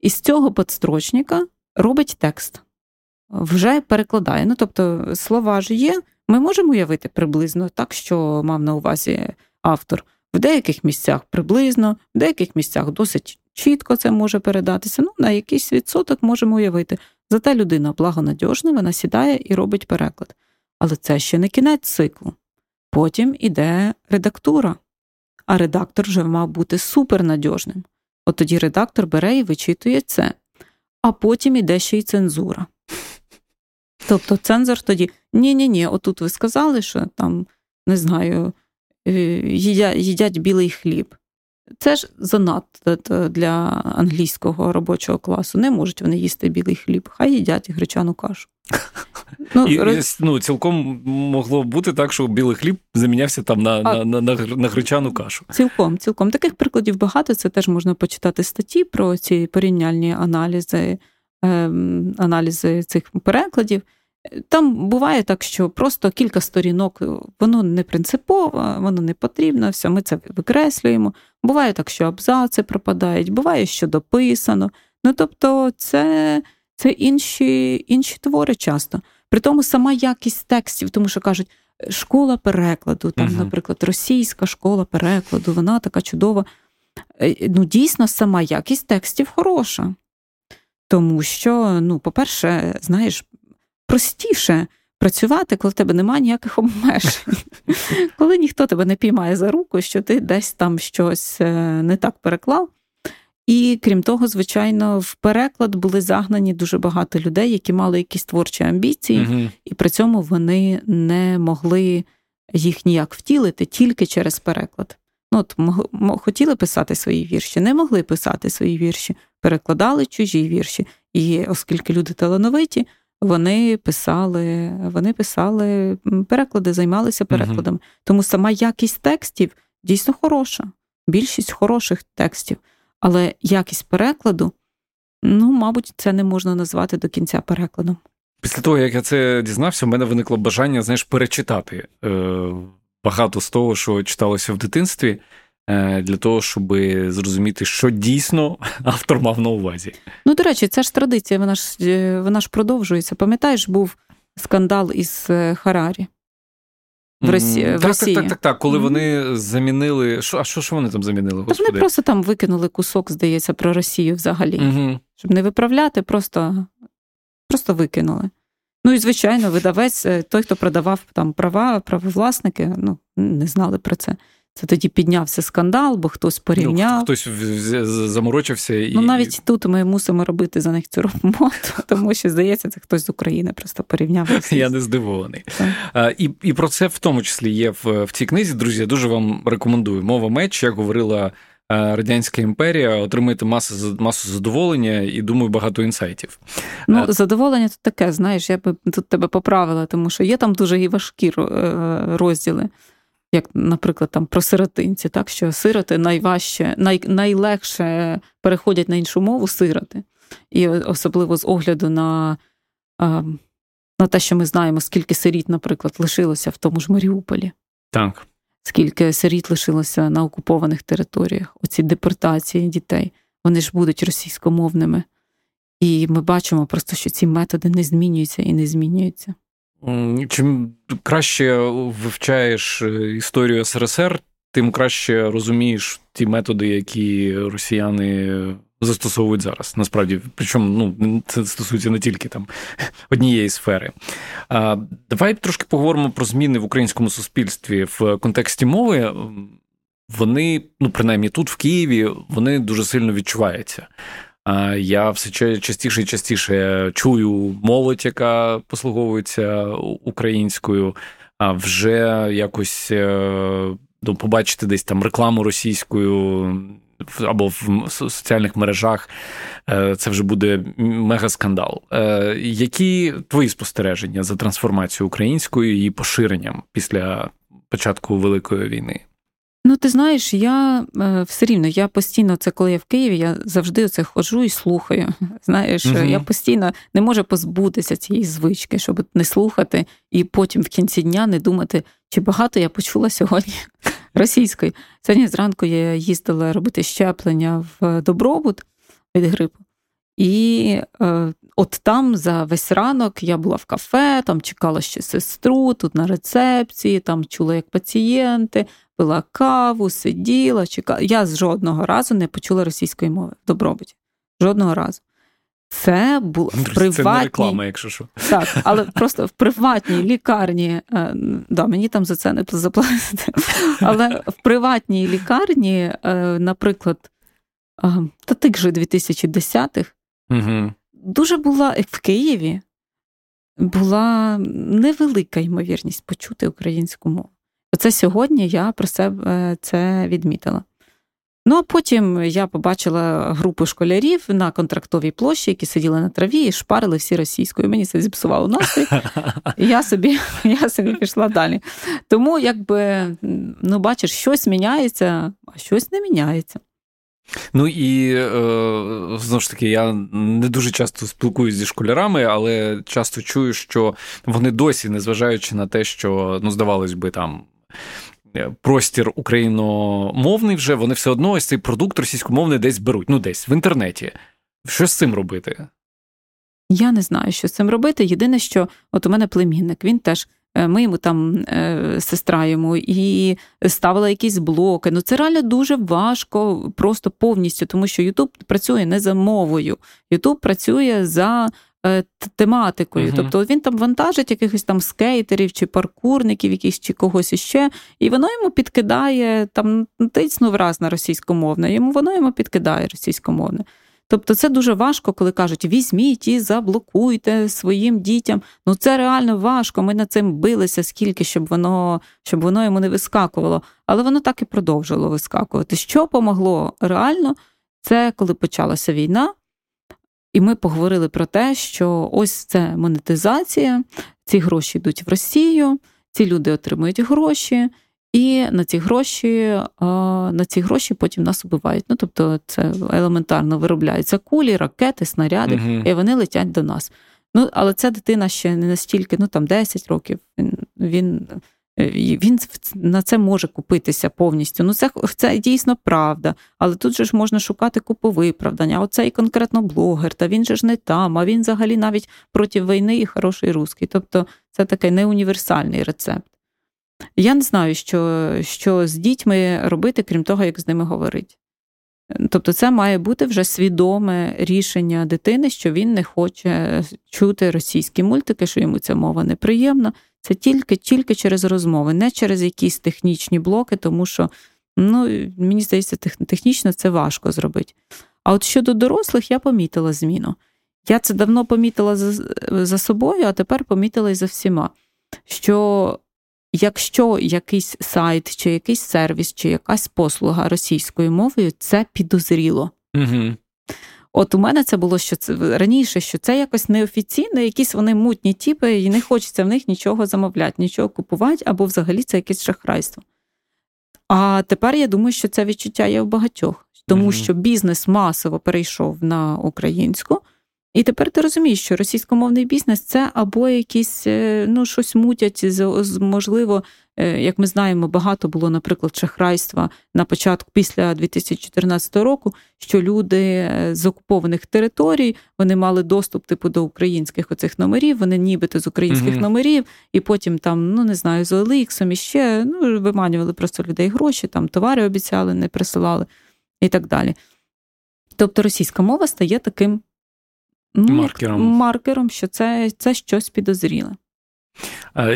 і з цього подстрочника робить текст, вже перекладає. Ну, тобто, слова ж є, ми можемо уявити приблизно так, що мав на увазі автор. В деяких місцях приблизно, в деяких місцях досить чітко це може передатися. Ну, на якийсь відсоток можемо уявити. Зате людина благонадіжна, вона сідає і робить переклад. Але це ще не кінець циклу. Потім іде редактура, а редактор вже мав бути супернадіжним. От тоді редактор бере і вичитує це, а потім іде ще й цензура. Тобто цензор тоді ні-ні, ні отут ви сказали, що там, не знаю, е, їдять білий хліб. Це ж занадто для англійського робочого класу. Не можуть вони їсти білий хліб, хай їдять гречану кашу.
Ну, і, роз... ну, Цілком могло бути так, що білий хліб замінявся там на а... на, на, на гречану кашу.
Цілком, цілком. Таких прикладів багато. Це теж можна почитати статті про ці порівняльні аналізи, е, аналізи цих перекладів. Там буває так, що просто кілька сторінок, воно не принципово, воно не потрібно, все, ми це викреслюємо. Буває так, що абзаци пропадають, буває, що дописано. Ну тобто, це це інші інші твори часто. При тому сама якість текстів, тому що кажуть, школа перекладу, там, uh наприклад, російська школа перекладу, вона така чудова. Е, ну, дійсно, сама якість текстів хороша. Тому що, ну, по-перше, знаєш, простіше працювати, коли в тебе немає ніяких обмежень. Коли ніхто тебе не піймає за руку, що ти десь там щось е, не так переклав. І крім того, звичайно, в переклад були загнані дуже багато людей, які мали якісь творчі амбіції, і при цьому вони не могли їх ніяк втілити тільки через переклад. Ну, от хотіли писати свої вірші, не могли писати свої вірші, перекладали чужі вірші. І оскільки люди талановиті, вони писали, вони писали переклади, займалися перекладами. uh Тому сама якість текстів дійсно хороша, більшість хороших текстів. Але якість перекладу, ну, мабуть, це не можна назвати до кінця перекладом.
Після того, як я це дізнався, в мене виникло бажання, знаєш, перечитати е, багато з того, що читалося в дитинстві, для того, щоб зрозуміти, що дійсно автор мав на увазі.
Ну, до речі, це ж традиція, вона ж е, вона ж продовжується. Пам'ятаєш, був скандал із е, Харарі? в Росії.
Так, так, так, так, так. Коли mm-hmm. вони замінили. Шо, а що що вони там замінили?
Господи? Вони просто там викинули кусок, здається, про Росію взагалі. Mm-hmm. Щоб не виправляти, просто просто викинули. Ну і, звичайно, видавець, е, той, хто продавав там права, правовласники, ну, не знали про це. Це тоді піднявся скандал, бо хтось порівняв. Ну,
хтось заморочився і.
Ну, навіть тут ми мусимо робити за них цю роботу, тому що, здається, це хтось з України просто порівняв.
Я не здивований. А, І і про це в тому числі є в, в цій книзі. Друзі, я дуже вам рекомендую. Мова меч, як говорила. Радянська імперія отримуєте масу масу задоволення і думаю, багато інсайтів.
Ну, задоволення тут таке, знаєш, я би тут тебе поправила, тому що є там дуже і важкі е, розділи як, наприклад, там про сиротинці, так що сироти найважче, най, найлегше переходять на іншу мову сироти. І особливо з огляду на на те, що ми знаємо, скільки сиріт, наприклад, лишилося в тому ж Маріуполі.
Так.
Скільки сиріт лишилося на окупованих територіях, оці депортації дітей, вони ж будуть російськомовними. І ми бачимо просто, що ці методи не змінюються і не змінюються.
Чим краще вивчаєш е, історію СРСР, тим краще розумієш ті методи, які росіяни застосовують зараз. Насправді, причому ну, це стосується не тільки там однієї сфери. А, Давай трошки поговоримо про зміни в українському суспільстві в контексті мови. Вони, ну принаймні тут, в Києві, вони дуже сильно відчуваються. Я все частіше і частіше чую молодь, яка послуговується українською, а вже якось е, ну, побачити десь там рекламу російською або в соціальних мережах. Е, це вже буде мегаскандал. Е, які твої спостереження за трансформацією українською і поширенням після початку Великої війни?
Ну, ти знаєш, я е, все рівно, я постійно, це коли я в Києві, я завжди це ходжу і слухаю. Знаєш, угу. я постійно не можу позбутися цієї звички, щоб не слухати, і потім в кінці дня не думати, чи багато я почула сьогодні російською. Сьогодні зранку я їздила робити щеплення в добробут від грипу. І е, от там за весь ранок я була в кафе, там чекала ще сестру, тут на рецепції, там чула, як пацієнти, пила каву, сиділа, чекала. Я з жодного разу не почула російської мови в добробуті. Жодного разу. Це було в приватній... Це не
реклама, якщо що.
Так, але просто в приватній лікарні, е, да, мені там за це не заплатити. Але в приватній лікарні, е, наприклад, е, та тих же 2010-х, угу. дуже була в Києві була невелика ймовірність почути українську мову. Оце сьогодні я про себе це відмітила. Ну а потім я побачила групу школярів на контрактовій площі, які сиділи на траві і шпарили всі російською. Мені це зіпсувало настрій. І я собі я собі пішла далі. Тому, якби, ну, бачиш, щось міняється, а щось не міняється.
Ну і е, знову ж таки, я не дуже часто спілкуюся зі школярами, але часто чую, що вони досі, незважаючи на те, що ну, здавалось би, там Е, простір україномовний вже, вони все одно ось цей продукт російськомовний десь беруть, ну десь в інтернеті. Що з цим робити?
Я не знаю, що з цим робити. Єдине, що от у мене племінник, він теж. Е, ми йому там е, сестра йому і ставила якісь блоки. Ну це реально дуже важко, просто повністю, тому що Ютуб працює не за мовою. Ютуб працює за Е, тематикою. Uh-huh. Тобто він там вантажить якихось там скейтерів чи паркурників, якихось чи когось іще, і воно йому підкидає там тицнув раз на російськомовне, йому воно йому підкидає російськомовне. Тобто це дуже важко, коли кажуть, візьміть і заблокуйте своїм дітям. Ну це реально важко. Ми над цим билися, скільки, щоб воно щоб воно йому не вискакувало. Але воно так і продовжило вискакувати. Що помогло реально, це коли почалася війна. І ми поговорили про те, що ось це монетизація, ці гроші йдуть в Росію, ці люди отримують гроші, і на ці гроші на ці гроші потім нас убивають. Ну тобто, це елементарно виробляються кулі, ракети, снаряди, uh і вони летять до нас. Ну, але ця дитина ще не настільки, ну там 10 років. Він він Е, він на це може купитися повністю. Ну, це це дійсно правда. Але тут же ж можна шукати купу виправдання. Оцей конкретно блогер, та він же ж не там, а він взагалі навіть проти війни і хороший русський. Тобто це такий неуніверсальний рецепт. Я не знаю, що, що з дітьми робити, крім того, як з ними говорити. Тобто, це має бути вже свідоме рішення дитини, що він не хоче чути російські мультики, що йому ця мова неприємна. Це тільки тільки через розмови, не через якісь технічні блоки, тому що, ну, мені здається, технічно це важко зробити. А от щодо дорослих, я помітила зміну. Я це давно помітила за, за собою, а тепер помітила і за всіма. Що якщо якийсь сайт, чи якийсь сервіс, чи якась послуга російською мовою, це підозріло. Угу. От у мене це було що це раніше, що це якось неофіційно, якісь вони мутні тіпи, і не хочеться в них нічого замовляти, нічого купувати, або взагалі це якесь шахрайство. А тепер я думаю, що це відчуття є в багатьох, тому mm що бізнес масово перейшов на українську. І тепер ти розумієш, що російськомовний бізнес це або якісь е, ну, щось мутять, можливо, е, як ми знаємо, багато було, наприклад, шахрайства на початку після 2014 року, що люди е, з окупованих територій вони мали доступ типу до українських оцих номерів, вони нібито з українських mm номерів, і потім там, ну не знаю, з Оліксом і ще ну, виманювали просто людей гроші, там товари обіцяли, не присилали і так далі. Тобто російська мова стає таким ну, маркером, маркером що це, це щось підозріле.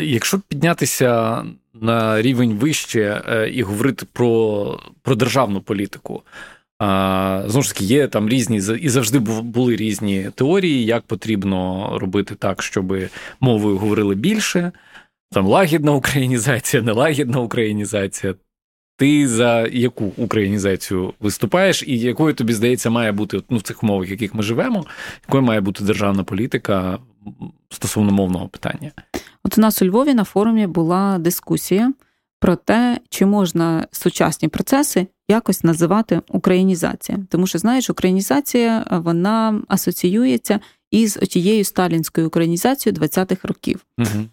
Якщо піднятися на рівень вище е, і говорити про про державну політику, знову ж таки, є там різні і завжди були різні теорії, як потрібно робити так, щоб мовою говорили більше. Там лагідна українізація, нелагідна українізація. Ти за яку українізацію виступаєш, і якою тобі здається має бути ну, в цих умовах, в яких ми живемо, якою має бути державна політика стосовно мовного питання?
От у нас у Львові на форумі була дискусія про те, чи можна сучасні процеси якось називати українізація. Тому що, знаєш, українізація вона асоціюється із тією сталінською українізацією 20-х років. Угу.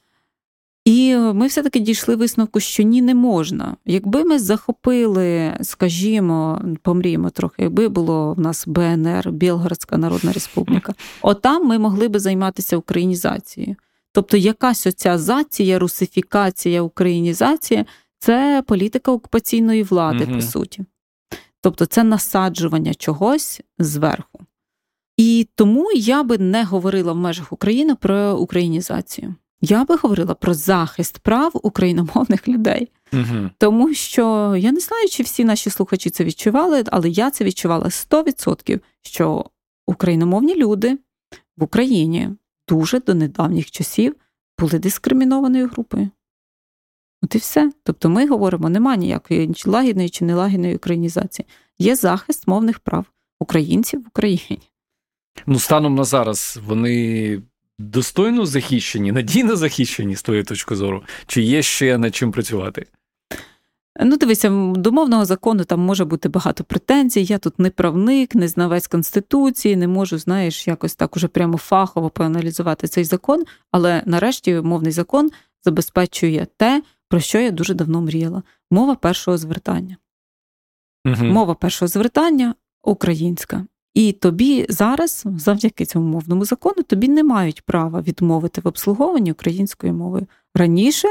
І ми все-таки дійшли висновку, що ні, не можна. Якби ми захопили, скажімо, помріємо трохи, якби було в нас БНР, Білгородська Народна Республіка, отам ми могли би займатися українізацією. Тобто, якась оця зація, русифікація, українізація це політика окупаційної влади, угу. по суті. Тобто, це насаджування чогось зверху. І тому я би не говорила в межах України про українізацію. Я би говорила про захист прав україномовних людей, угу. тому що я не знаю, чи всі наші слухачі це відчували, але я це відчувала 100%, що україномовні люди в Україні дуже до недавніх часів були дискримінованою групою. От і все. Тобто ми говоримо, нема ніякої лагідної чи нелагідної українізації. Є захист мовних прав українців в Україні.
Ну, станом на зараз вони достойно захищені, надійно захищені з твоєї точки зору, чи є ще над чим працювати?
Ну, дивися, до мовного закону там може бути багато претензій. Я тут не правник, не знавець Конституції, не можу, знаєш, якось так уже прямо фахово проаналізувати цей закон. Але нарешті мовний закон забезпечує те, про що я дуже давно мріяла: мова першого звертання. Угу. Мова першого звертання українська. І тобі зараз, завдяки цьому мовному закону, тобі не мають права відмовити в обслуговуванні українською мовою. Раніше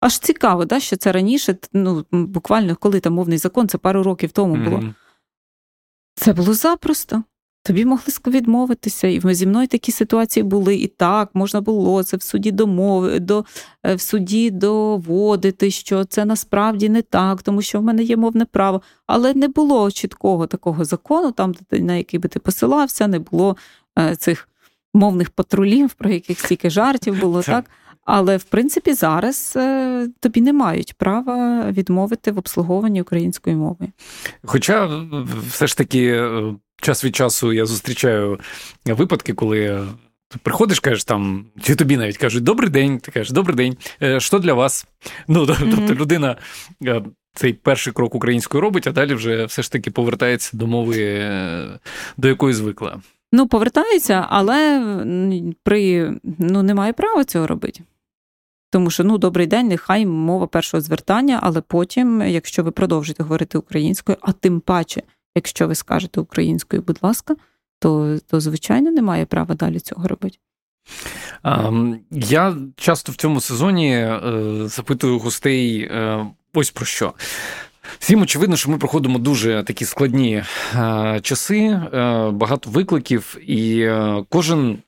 аж цікаво, да, що це раніше, ну буквально коли там мовний закон, це пару років тому було. Mm-hmm. Це було запросто. Тобі могли відмовитися, і зі мною такі ситуації були. І так, можна було це в суді домови, до, е, в суді доводити, що це насправді не так, тому що в мене є мовне право. Але не було чіткого такого закону, там, на який би ти посилався, не було е, цих мовних патрулів, про яких стільки жартів було, так? Але в принципі зараз е, тобі не мають права відмовити в обслуговуванні української мови.
Хоча все ж таки час від часу я зустрічаю випадки, коли ти приходиш, кажеш там, чи тобі навіть кажуть добрий день, ти кажеш, добрий день, е, що для вас? Ну, тобто mm-hmm. людина. Е, цей перший крок українською робить, а далі вже все ж таки повертається до мови, е, до якої звикла.
Ну, повертається, але при ну немає права цього робити. Тому що ну добрий день, нехай мова першого звертання, але потім, якщо ви продовжите говорити українською, а тим паче Якщо ви скажете українською, будь ласка, то, то звичайно немає права далі цього робити.
Я часто в цьому сезоні е, запитую гостей е, ось про що. Всім очевидно, що ми проходимо дуже такі складні е, часи, багато викликів, і кожен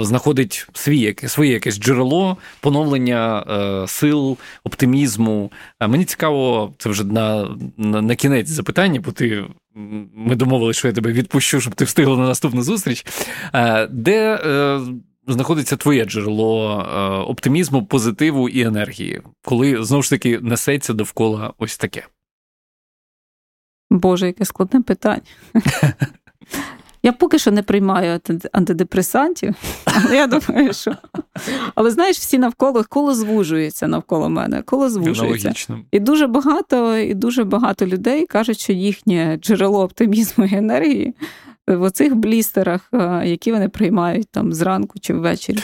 знаходить свій, своє якесь джерело поновлення е, сил, оптимізму. Мені цікаво, це вже на, на, на кінець запитання, бо ти. Ми домовилися, що я тебе відпущу, щоб ти встигла на наступну зустріч. Е, де е, знаходиться твоє джерело е, оптимізму, позитиву і енергії, коли знову ж таки несеться довкола ось таке?
Боже, яке складне питання. Я поки що не приймаю антидепресантів, але я думаю, що. Але знаєш, всі навколо коло звужується навколо мене, коло звужується. І дуже багато, і дуже багато людей кажуть, що їхнє джерело оптимізму і енергії. В оцих блістерах, які вони приймають там зранку чи ввечері.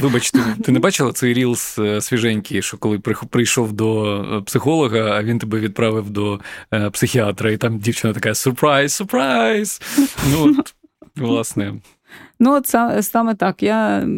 Вибачте, ти не бачила цей рілс е, свіженький, що коли прийшов до е, психолога, а він тебе відправив до е, психіатра, і там дівчина така сюрприз, сюрприз. Ну, Власне.
Ну, це саме так. Я,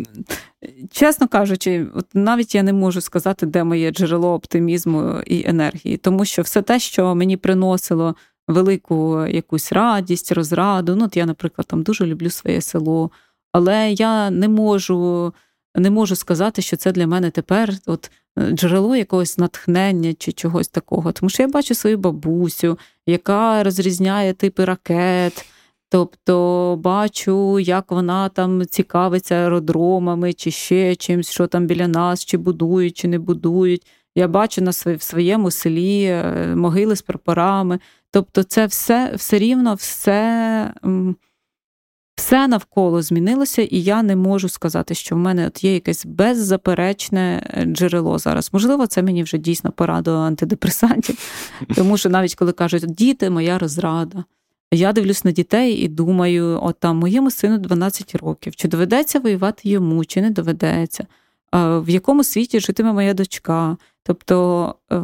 чесно кажучи, от навіть я не можу сказати, де моє джерело оптимізму і енергії, тому що все те, що мені приносило велику якусь радість, розраду. Ну, от я, наприклад, там дуже люблю своє село, але я не можу не можу сказати, що це для мене тепер от джерело якогось натхнення чи чогось такого. Тому що я бачу свою бабусю, яка розрізняє типи ракет. Тобто бачу, як вона там цікавиться аеродромами, чи ще чимось, що там біля нас, чи будують, чи не будують. Я бачу на в своєму селі е, могили з прапорами. Тобто, це все все рівно, все все навколо змінилося, і я не можу сказати, що в мене от є якесь беззаперечне е, джерело зараз. Можливо, це мені вже дійсно пора до антидепресантів, тому що навіть коли кажуть, діти, моя розрада. Я дивлюсь на дітей і думаю, от там моєму сину 12 років, чи доведеться воювати йому, чи не доведеться, в якому світі житиме моя дочка. Тобто е,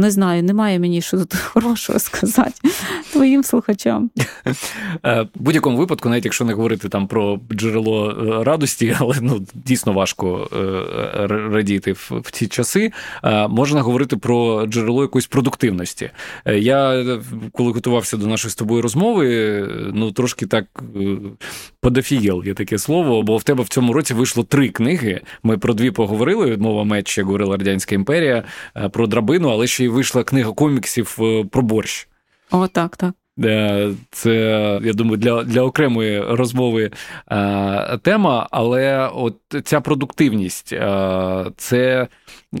не знаю, немає мені що тут хорошого сказати твоїм слухачам.
Е, в будь-якому випадку, навіть якщо не говорити там про джерело е, радості, але ну дійсно важко е, радіти в ці часи, можна говорити про джерело якоїсь продуктивності. Я коли готувався до нашої з тобою розмови, ну трошки так подофігел є таке слово, бо в тебе в цьому році вийшло три книги. Ми про дві поговорили. Мова меч, як говорила Радянська імперія, про драбину, але ще й вийшла книга коміксів е, про борщ.
О, так, так.
Це, я думаю, для для окремої розмови е, тема, але от ця продуктивність е, це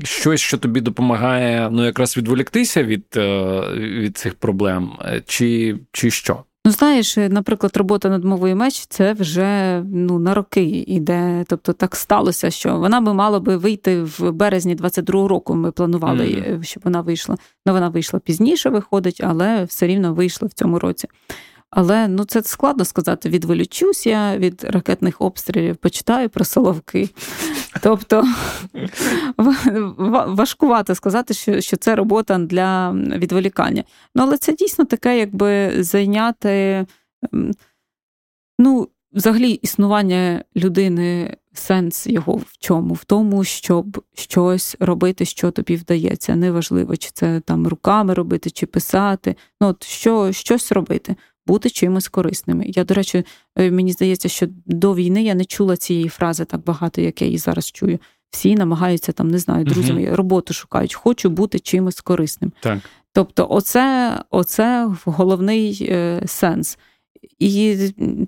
щось, що тобі допомагає ну, якраз відволіктися від е, від цих проблем, чи, чи що?
Ну, знаєш, наприклад, робота над мовою меч це вже ну, на роки іде. Тобто так сталося, що вона би мала би вийти в березні 22-го року. Ми планували, mm-hmm. щоб вона вийшла. Ну, вона вийшла пізніше, виходить, але все рівно вийшла в цьому році. Але ну це складно сказати. Відволічусь я від ракетних обстрілів, почитаю про соловки. Тобто важкувато сказати, що що це робота для відволікання. Ну, але це дійсно таке, якби зайняти. Ну, взагалі, існування людини, сенс його в чому? В тому, щоб щось робити, що тобі вдається. Неважливо, чи це там руками робити, чи писати. Ну, от що, щось робити бути чимось корисними. Я, до речі, е, мені здається, що до війни я не чула цієї фрази так багато, як я її зараз чую. Всі намагаються там, не знаю, друзями угу. роботу шукають, хочу бути чимось корисним.
Так.
Тобто, оце, оце головний е, сенс. І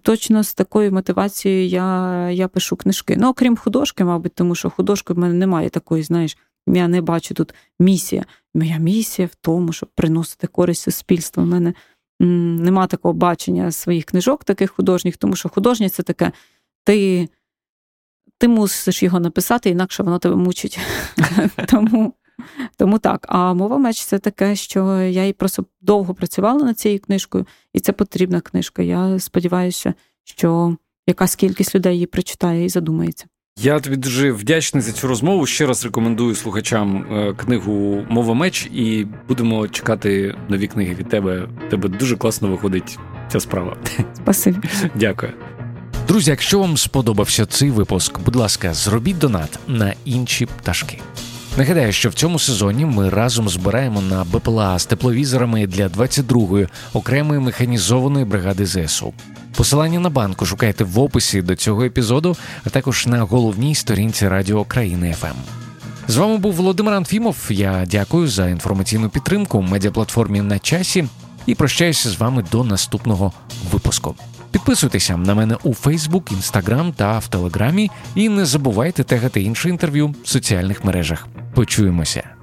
точно з такою мотивацією я я пишу книжки. Ну, окрім художки, мабуть, тому що художки в мене немає такої, знаєш, я не бачу тут місія. Моя місія в тому, щоб приносити користь суспільству. У мене нема такого бачення своїх книжок, таких художніх, тому що художнє це таке, ти ти мусиш його написати, інакше воно тебе мучить. Тому тому так. А мова меч це таке, що я і просто довго працювала над цією книжкою, і це потрібна книжка. Я сподіваюся, що якась кількість людей її прочитає і задумається.
Я тобі дуже вдячний за цю розмову. Ще раз рекомендую слухачам е, книгу Мова меч і будемо чекати нові книги від тебе. Тебе дуже класно виходить ця справа.
Спасибі.
Дякую.
Друзі, якщо вам сподобався цей випуск, будь ласка, зробіть донат на інші пташки. Нагадаю, що в цьому сезоні ми разом збираємо на БПЛА з тепловізорами для 22-ї окремої механізованої бригади ЗСУ. Посилання на банку шукайте в описі до цього епізоду, а також на головній сторінці Радіо країни ФМ. З вами був Володимир Анфімов. Я дякую за інформаційну підтримку медіаплатформі на часі і прощаюся з вами до наступного випуску. Підписуйтеся на мене у Фейсбук, Інстаграм та в Телеграмі, і не забувайте тегати інше інтерв'ю в соціальних мережах. Почуємося.